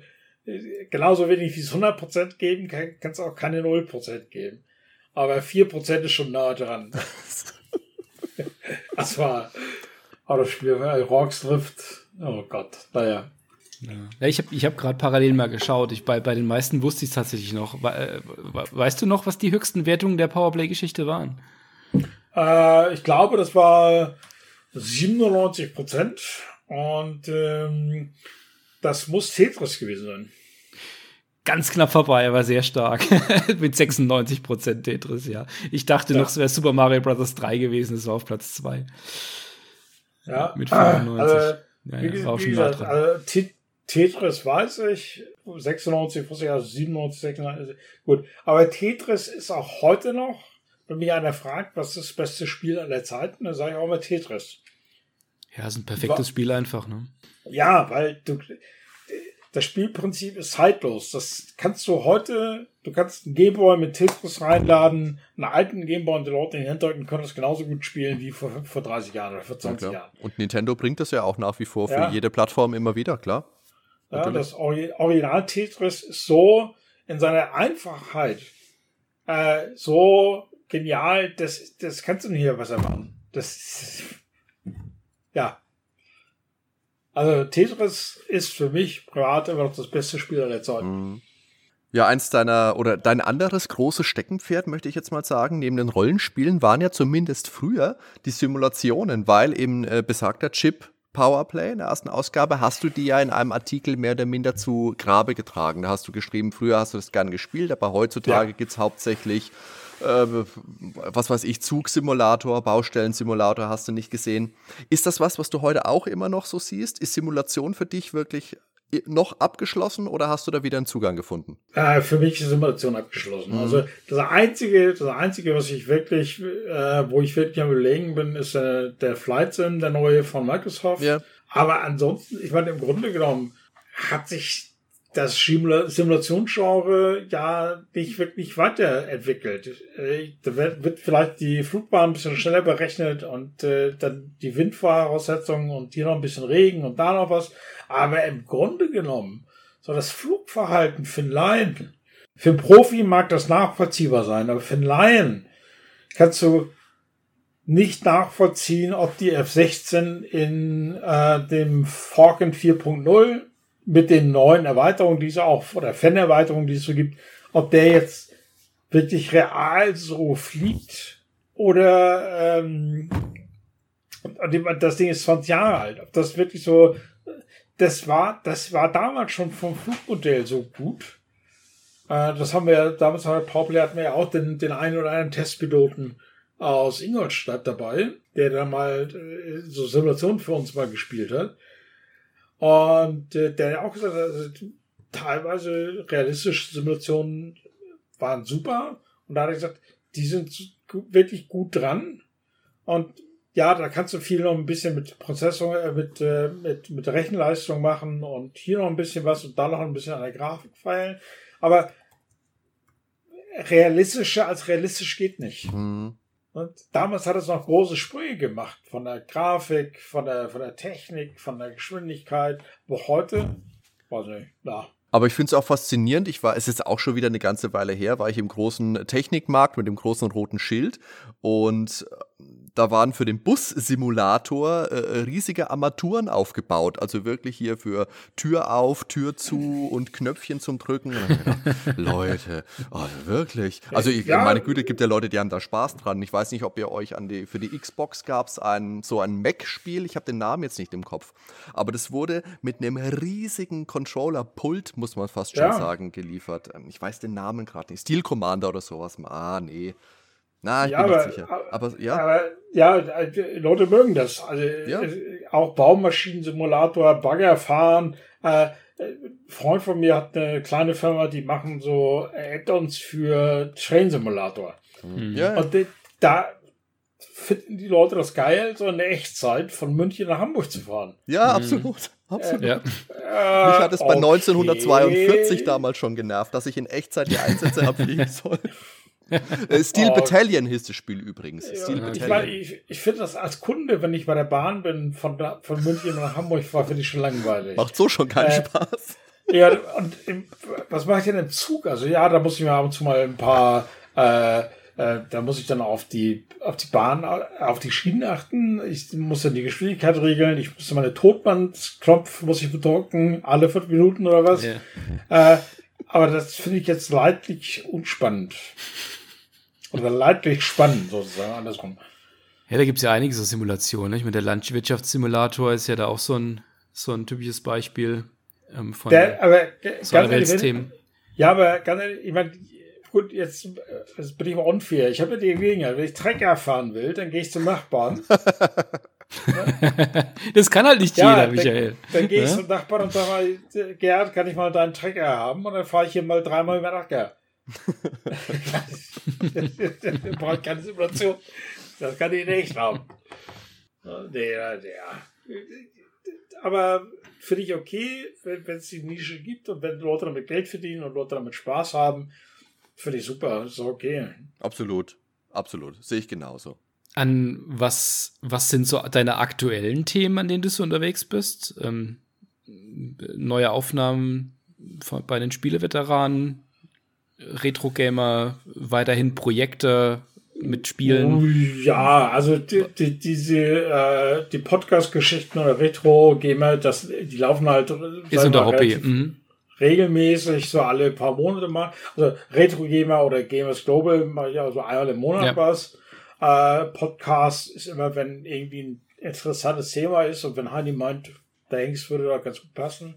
genauso wenig wie es 100% geben, kann es auch keine 0% geben. Aber 4% ist schon nah dran. (laughs) das war, oh, das Spiel, Rocks Drift. Oh Gott, naja. Ja. ich habe ich hab gerade parallel mal geschaut. Ich, bei, bei den meisten wusste ich es tatsächlich noch. Äh, weißt du noch, was die höchsten Wertungen der Powerplay-Geschichte waren? Äh, ich glaube, das war 97 Prozent. Und ähm, das muss Tetris gewesen sein. Ganz knapp vorbei, aber sehr stark. (laughs) Mit 96 Prozent Tetris, ja. Ich dachte ja. noch, es wäre Super Mario Bros. 3 gewesen, es war auf Platz 2. Ja. Mit 95. Also, ja, wie, ja, wie gesagt, also, Tetris weiß ich, 96, also 97, 96, gut. Aber Tetris ist auch heute noch, wenn mich einer fragt, was ist das beste Spiel aller Zeiten, dann sage ich auch mal Tetris. Ja, ist ein perfektes Spiel einfach, ne? Ja, weil du, das Spielprinzip ist zeitlos. Das kannst du heute, du kannst einen Gameboy mit Tetris reinladen, einen alten Gameboy und die Leute in den Händen können das genauso gut spielen wie vor, vor 30 Jahren oder vor 20 ja, Jahren. Und Nintendo bringt das ja auch nach wie vor für ja. jede Plattform immer wieder, klar. Ja, das Original Tetris ist so in seiner Einfachheit äh, so genial, das, das kannst du nicht hier besser machen. Das (laughs) ja. Also Tetris ist für mich privat immer noch das beste Spiel aller Zeiten. Mhm. Ja, eins deiner oder dein anderes großes Steckenpferd, möchte ich jetzt mal sagen, neben den Rollenspielen waren ja zumindest früher die Simulationen, weil eben äh, besagter Chip Powerplay in der ersten Ausgabe hast du die ja in einem Artikel mehr oder minder zu Grabe getragen. Da hast du geschrieben, früher hast du das gern gespielt, aber heutzutage ja. gibt es hauptsächlich, äh, was weiß ich, Zugsimulator, Baustellensimulator, hast du nicht gesehen. Ist das was, was du heute auch immer noch so siehst? Ist Simulation für dich wirklich noch abgeschlossen oder hast du da wieder einen Zugang gefunden? Äh, für mich ist Simulation abgeschlossen. Mhm. Also das einzige, das einzige, was ich wirklich, äh, wo ich wirklich am überlegen bin, ist äh, der Flight Sim, der neue von Microsoft. Ja. Aber ansonsten, ich meine, im Grunde genommen hat sich das Simulationsgenre ja nicht wirklich weiterentwickelt. Äh, da wird, vielleicht die Flugbahn ein bisschen schneller berechnet und äh, dann die Windvoraussetzungen und hier noch ein bisschen Regen und da noch was. Aber im Grunde genommen, so das Flugverhalten für einen Laien, für einen Profi mag das nachvollziehbar sein, aber für einen Laien kannst du nicht nachvollziehen, ob die F-16 in äh, dem Falcon 4.0 mit den neuen Erweiterungen, die es auch, oder Fan-Erweiterungen, die es so gibt, ob der jetzt wirklich real so fliegt oder ähm, das Ding ist 20 Jahre alt. Ob das wirklich so das war, das war damals schon vom Flugmodell so gut. Äh, das haben wir, damals bei Powerplay hatten wir ja auch den, den einen oder anderen Testpiloten aus Ingolstadt dabei, der da mal äh, so Simulationen für uns mal gespielt hat. Und äh, der auch gesagt hat, also, teilweise realistische Simulationen waren super. Und da hat er gesagt, die sind wirklich gut dran. Und ja, da kannst du viel noch ein bisschen mit Prozessor, äh, mit, äh, mit, mit Rechenleistung machen und hier noch ein bisschen was und da noch ein bisschen an der Grafik feilen. Aber realistischer als realistisch geht nicht. Mhm. Und damals hat es noch große Sprünge gemacht von der Grafik, von der, von der Technik, von der Geschwindigkeit. Wo heute, weiß nicht, na, aber ich finde es auch faszinierend. Ich war, es ist auch schon wieder eine ganze Weile her, war ich im großen Technikmarkt mit dem großen roten Schild und da waren für den Bus-Simulator äh, riesige Armaturen aufgebaut. Also wirklich hier für Tür auf, Tür zu und Knöpfchen zum Drücken. Gedacht, (laughs) Leute, oh, wirklich. Also ich, ja. meine Güte, gibt ja Leute, die haben da Spaß dran. Ich weiß nicht, ob ihr euch an die, für die Xbox gab es ein, so ein Mac-Spiel. Ich habe den Namen jetzt nicht im Kopf. Aber das wurde mit einem riesigen Controller-Pult, muss man fast schon ja. sagen, geliefert. Ähm, ich weiß den Namen gerade nicht. Steel Commander oder sowas. Ah, nee. Na, ich ja, bin aber, nicht sicher. Aber ja. Aber, ja, Leute mögen das. Also ja. Äh, auch Baumaschinensimulator, Bagger fahren. Äh, Freund von mir hat eine kleine Firma, die machen so Add-ons für Train Simulator. Mhm. Ja. Und da finden die Leute das geil, so in der Echtzeit von München nach Hamburg zu fahren. Ja, mhm. absolut. Absolut. Äh, ja. Mich hat es bei okay. 1942 damals schon genervt, dass ich in Echtzeit die Einsätze abfliegen soll. (laughs) Äh, Steel oh. Battalion hieß das Spiel übrigens. Ja, ich, ich, ich finde das als Kunde, wenn ich bei der Bahn bin, von, von München nach Hamburg fahre, finde ich schon langweilig. Macht so schon keinen äh, Spaß. Ja, und im, was mache ich denn im Zug? Also ja, da muss ich mir ab und zu mal ein paar, äh, äh, da muss ich dann auf die, auf die Bahn, auf die Schienen achten. Ich muss dann die Geschwindigkeit regeln. Ich muss meine Totbandknopf muss ich bedrücken, alle fünf Minuten oder was. Ja. Äh, aber das finde ich jetzt leidlich unspannend. Oder leidlich spannend, sozusagen, andersrum. Ja, da gibt es ja einige so Simulationen. Ne? Ich meine, der Landwirtschaftssimulator ist ja da auch so ein, so ein typisches Beispiel ähm, von der, aber, so Themen. Ja, aber ganz ehrlich, ich meine, gut, jetzt, jetzt bin ich mal unfair. Ich habe ja die Gelegenheit, wenn ich Trecker fahren will, dann gehe ich zum Nachbarn. (laughs) (laughs) das kann halt nicht ja, jeder, Michael. Dann, dann gehe ich ja? zum Nachbarn und sage mal, Gerhard, kann ich mal deinen Trecker haben? Und dann fahre ich hier mal dreimal über Nacker. (laughs) braucht keine Simulation. Das kann ich nicht haben. Der, der. Aber finde ich okay, wenn es die Nische gibt und wenn Leute damit Geld verdienen und Leute damit Spaß haben, finde ich super. Ist okay. Absolut. Absolut. Sehe ich genauso. An was, was sind so deine aktuellen Themen, an denen du so unterwegs bist? Ähm, neue Aufnahmen bei den Spieleveteranen, Retro-Gamer, weiterhin Projekte, mit Spielen? Oh, ja, also die, die, diese äh, die Podcast-Geschichten oder Retro-Gamer, das die laufen halt ist unter Hobby. Mhm. regelmäßig so alle paar Monate mal. Also Retro-Gamer oder Gamers Global mache ich also einmal im Monat ja. was. Äh, Podcast ist immer, wenn irgendwie ein interessantes Thema ist und wenn Heini meint, der Hengst würde da ganz gut passen,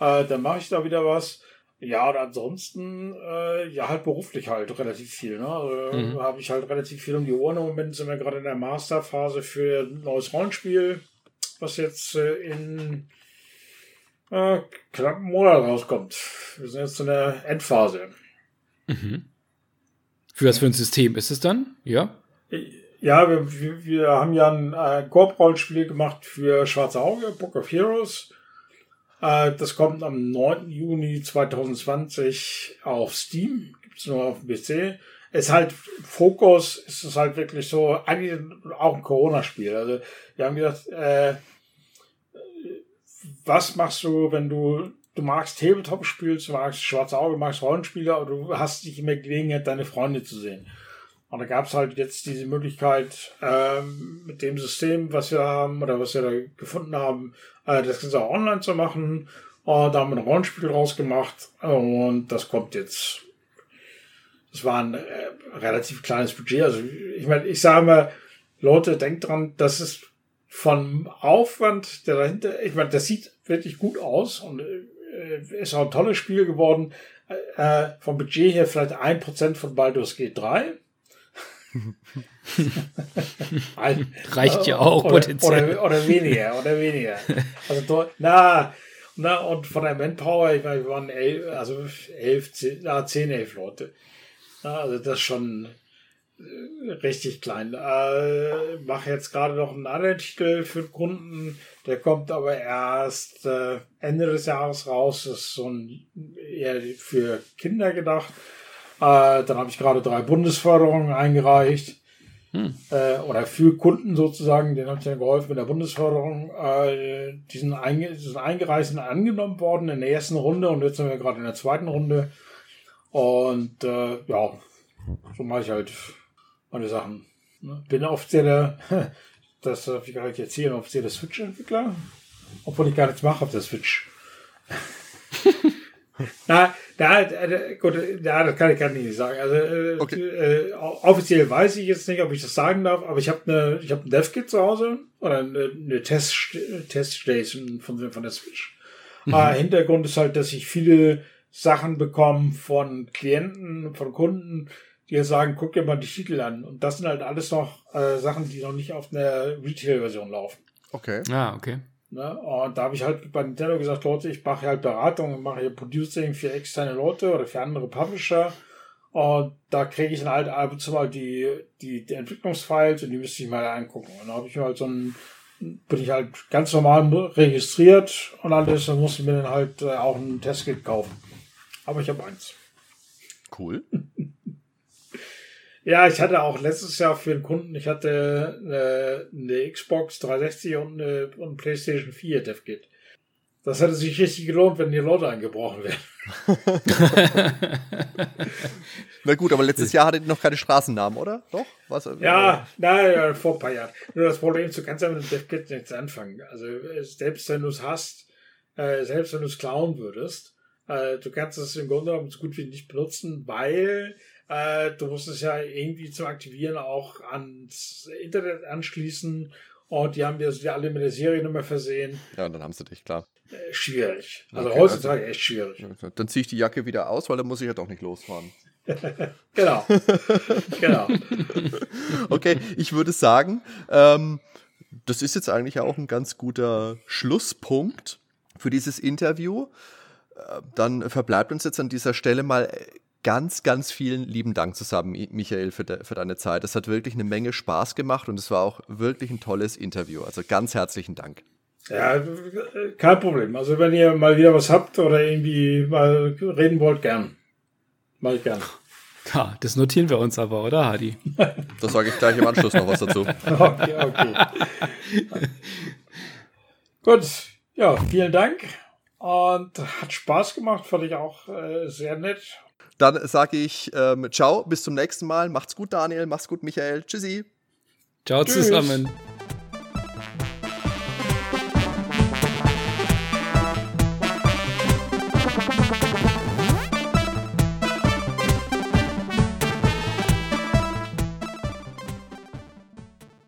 äh, dann mache ich da wieder was. Ja, und ansonsten, äh, ja, halt beruflich halt relativ viel. Ne? Also, mhm. Habe ich halt relativ viel um die Ohren. Im Moment sind wir gerade in der Masterphase für ein neues Rollenspiel, was jetzt äh, in äh, knapp einem Monat rauskommt. Wir sind jetzt in der Endphase. Mhm. Für was für ein System ist es dann? Ja? Ja, wir, wir haben ja ein äh, Koop-Rollenspiel gemacht für Schwarze Auge, Book of Heroes. Äh, das kommt am 9. Juni 2020 auf Steam. Gibt es nur auf dem PC. Es halt Fokus, ist es halt wirklich so, eigentlich auch ein Corona-Spiel. Also wir haben gesagt, äh, was machst du, wenn du du magst Tabletop spielst, du magst Schwarze Auge, magst Rollenspiele, aber du hast nicht immer Gelegenheit, deine Freunde zu sehen. Und da gab es halt jetzt diese Möglichkeit, ähm, mit dem System, was wir haben oder was wir da gefunden haben, äh, das Ganze auch online zu machen. Äh, da haben wir ein Rollenspiel rausgemacht und das kommt jetzt. Das war ein äh, relativ kleines Budget. Also ich meine, ich sage mal, Leute, denkt dran, das ist von Aufwand, der dahinter, ich meine, das sieht wirklich gut aus und äh, ist auch ein tolles Spiel geworden. Äh, vom Budget her vielleicht ein Prozent von Baldur's Gate 3 Reicht ja auch oder, potenziell. Oder, oder, weniger, oder weniger. Also, na, na, und von der Manpower, ich meine, wir waren elf, also elf, zehn, na, zehn, elf Leute. Na, also das ist schon äh, richtig klein. Äh, mache jetzt gerade noch einen anderen Titel für den Kunden, der kommt aber erst äh, Ende des Jahres raus. Das ist so ein eher für Kinder gedacht. Äh, dann habe ich gerade drei Bundesförderungen eingereicht. Hm. Äh, oder für Kunden sozusagen, denen habe ich dann geholfen mit der Bundesförderung. Äh, die, sind einge die sind eingereicht und angenommen worden in der ersten Runde und jetzt sind wir gerade in der zweiten Runde. Und äh, ja, so mache ich halt meine Sachen. Ne? Bin offizieller, (laughs) das darf ich gar nicht erzählen, offizieller Switch-Entwickler. Obwohl ich gar nichts mache auf der Switch. (laughs) Na, da, gut, ja, das kann ich gar nicht sagen. Also äh, okay. äh, offiziell weiß ich jetzt nicht, ob ich das sagen darf, aber ich habe eine, ich habe ein DevKit zu Hause oder eine, eine Test Teststation von von der Switch. Mhm. Äh, Hintergrund ist halt, dass ich viele Sachen bekomme von Klienten, von Kunden, die sagen, guck dir mal die Titel an. Und das sind halt alles noch äh, Sachen, die noch nicht auf einer Retail-Version laufen. Okay. Ah, okay. Ne? Und da habe ich halt bei Nintendo gesagt, Leute, ich mache halt Beratung, mache hier Producing für externe Leute oder für andere Publisher. Und da kriege ich dann halt ab und zu mal die, die, die Entwicklungsfiles und die müsste ich mal angucken. Und dann habe ich mir halt so ein, bin ich halt ganz normal registriert und alles, dann musste ich mir dann halt äh, auch ein Testkit kaufen. Aber ich habe eins. Cool. (laughs) Ja, ich hatte auch letztes Jahr für einen Kunden, ich hatte eine, eine Xbox 360 und eine, und eine PlayStation 4 DevKit. Das hätte sich richtig gelohnt, wenn die Leute eingebrochen wären. (laughs) Na gut, aber letztes Jahr hattet ihr noch keine Straßennamen, oder? Doch? Was? Ja, nein, vor ein paar Jahren. Nur das Problem ist, du kannst ja mit dem DevKit nichts anfangen. Also selbst wenn du es hast, äh, selbst wenn du es klauen würdest, Äh, du kannst es im Grunde genommen so gut wie nicht benutzen, weil äh, du musst es ja irgendwie zum Aktivieren auch ans Internet anschließen und die haben dir also alle mit der Seriennummer versehen. Ja, dann haben sie dich, klar. Äh, schwierig. Also Okay, heutzutage also- echt schwierig. Dann ziehe ich die Jacke wieder aus, weil dann muss ich ja doch nicht losfahren. (laughs) Genau. genau. (laughs) Okay, ich würde sagen, ähm, das ist jetzt eigentlich auch ein ganz guter Schlusspunkt für dieses Interview. Äh, Dann verbleibt uns jetzt an dieser Stelle mal ganz, ganz vielen lieben Dank zusammen, Michael, für, de, für deine Zeit. Es hat wirklich eine Menge Spaß gemacht und es war auch wirklich ein tolles Interview. Also ganz herzlichen Dank. Ja, kein Problem. Also wenn ihr mal wieder was habt oder irgendwie mal reden wollt, gern. Mal gern. Ja, das notieren wir uns aber, oder, Hadi? (laughs) Da sage ich gleich im Anschluss noch was dazu. (laughs) Okay, okay. Gut, ja, vielen Dank. Und hat Spaß gemacht, fand ich auch äh, sehr nett. Dann sage ich ähm, ciao, bis zum nächsten Mal. Macht's gut, Daniel. Macht's gut, Michael. Tschüssi. Ciao Tschüss. zusammen.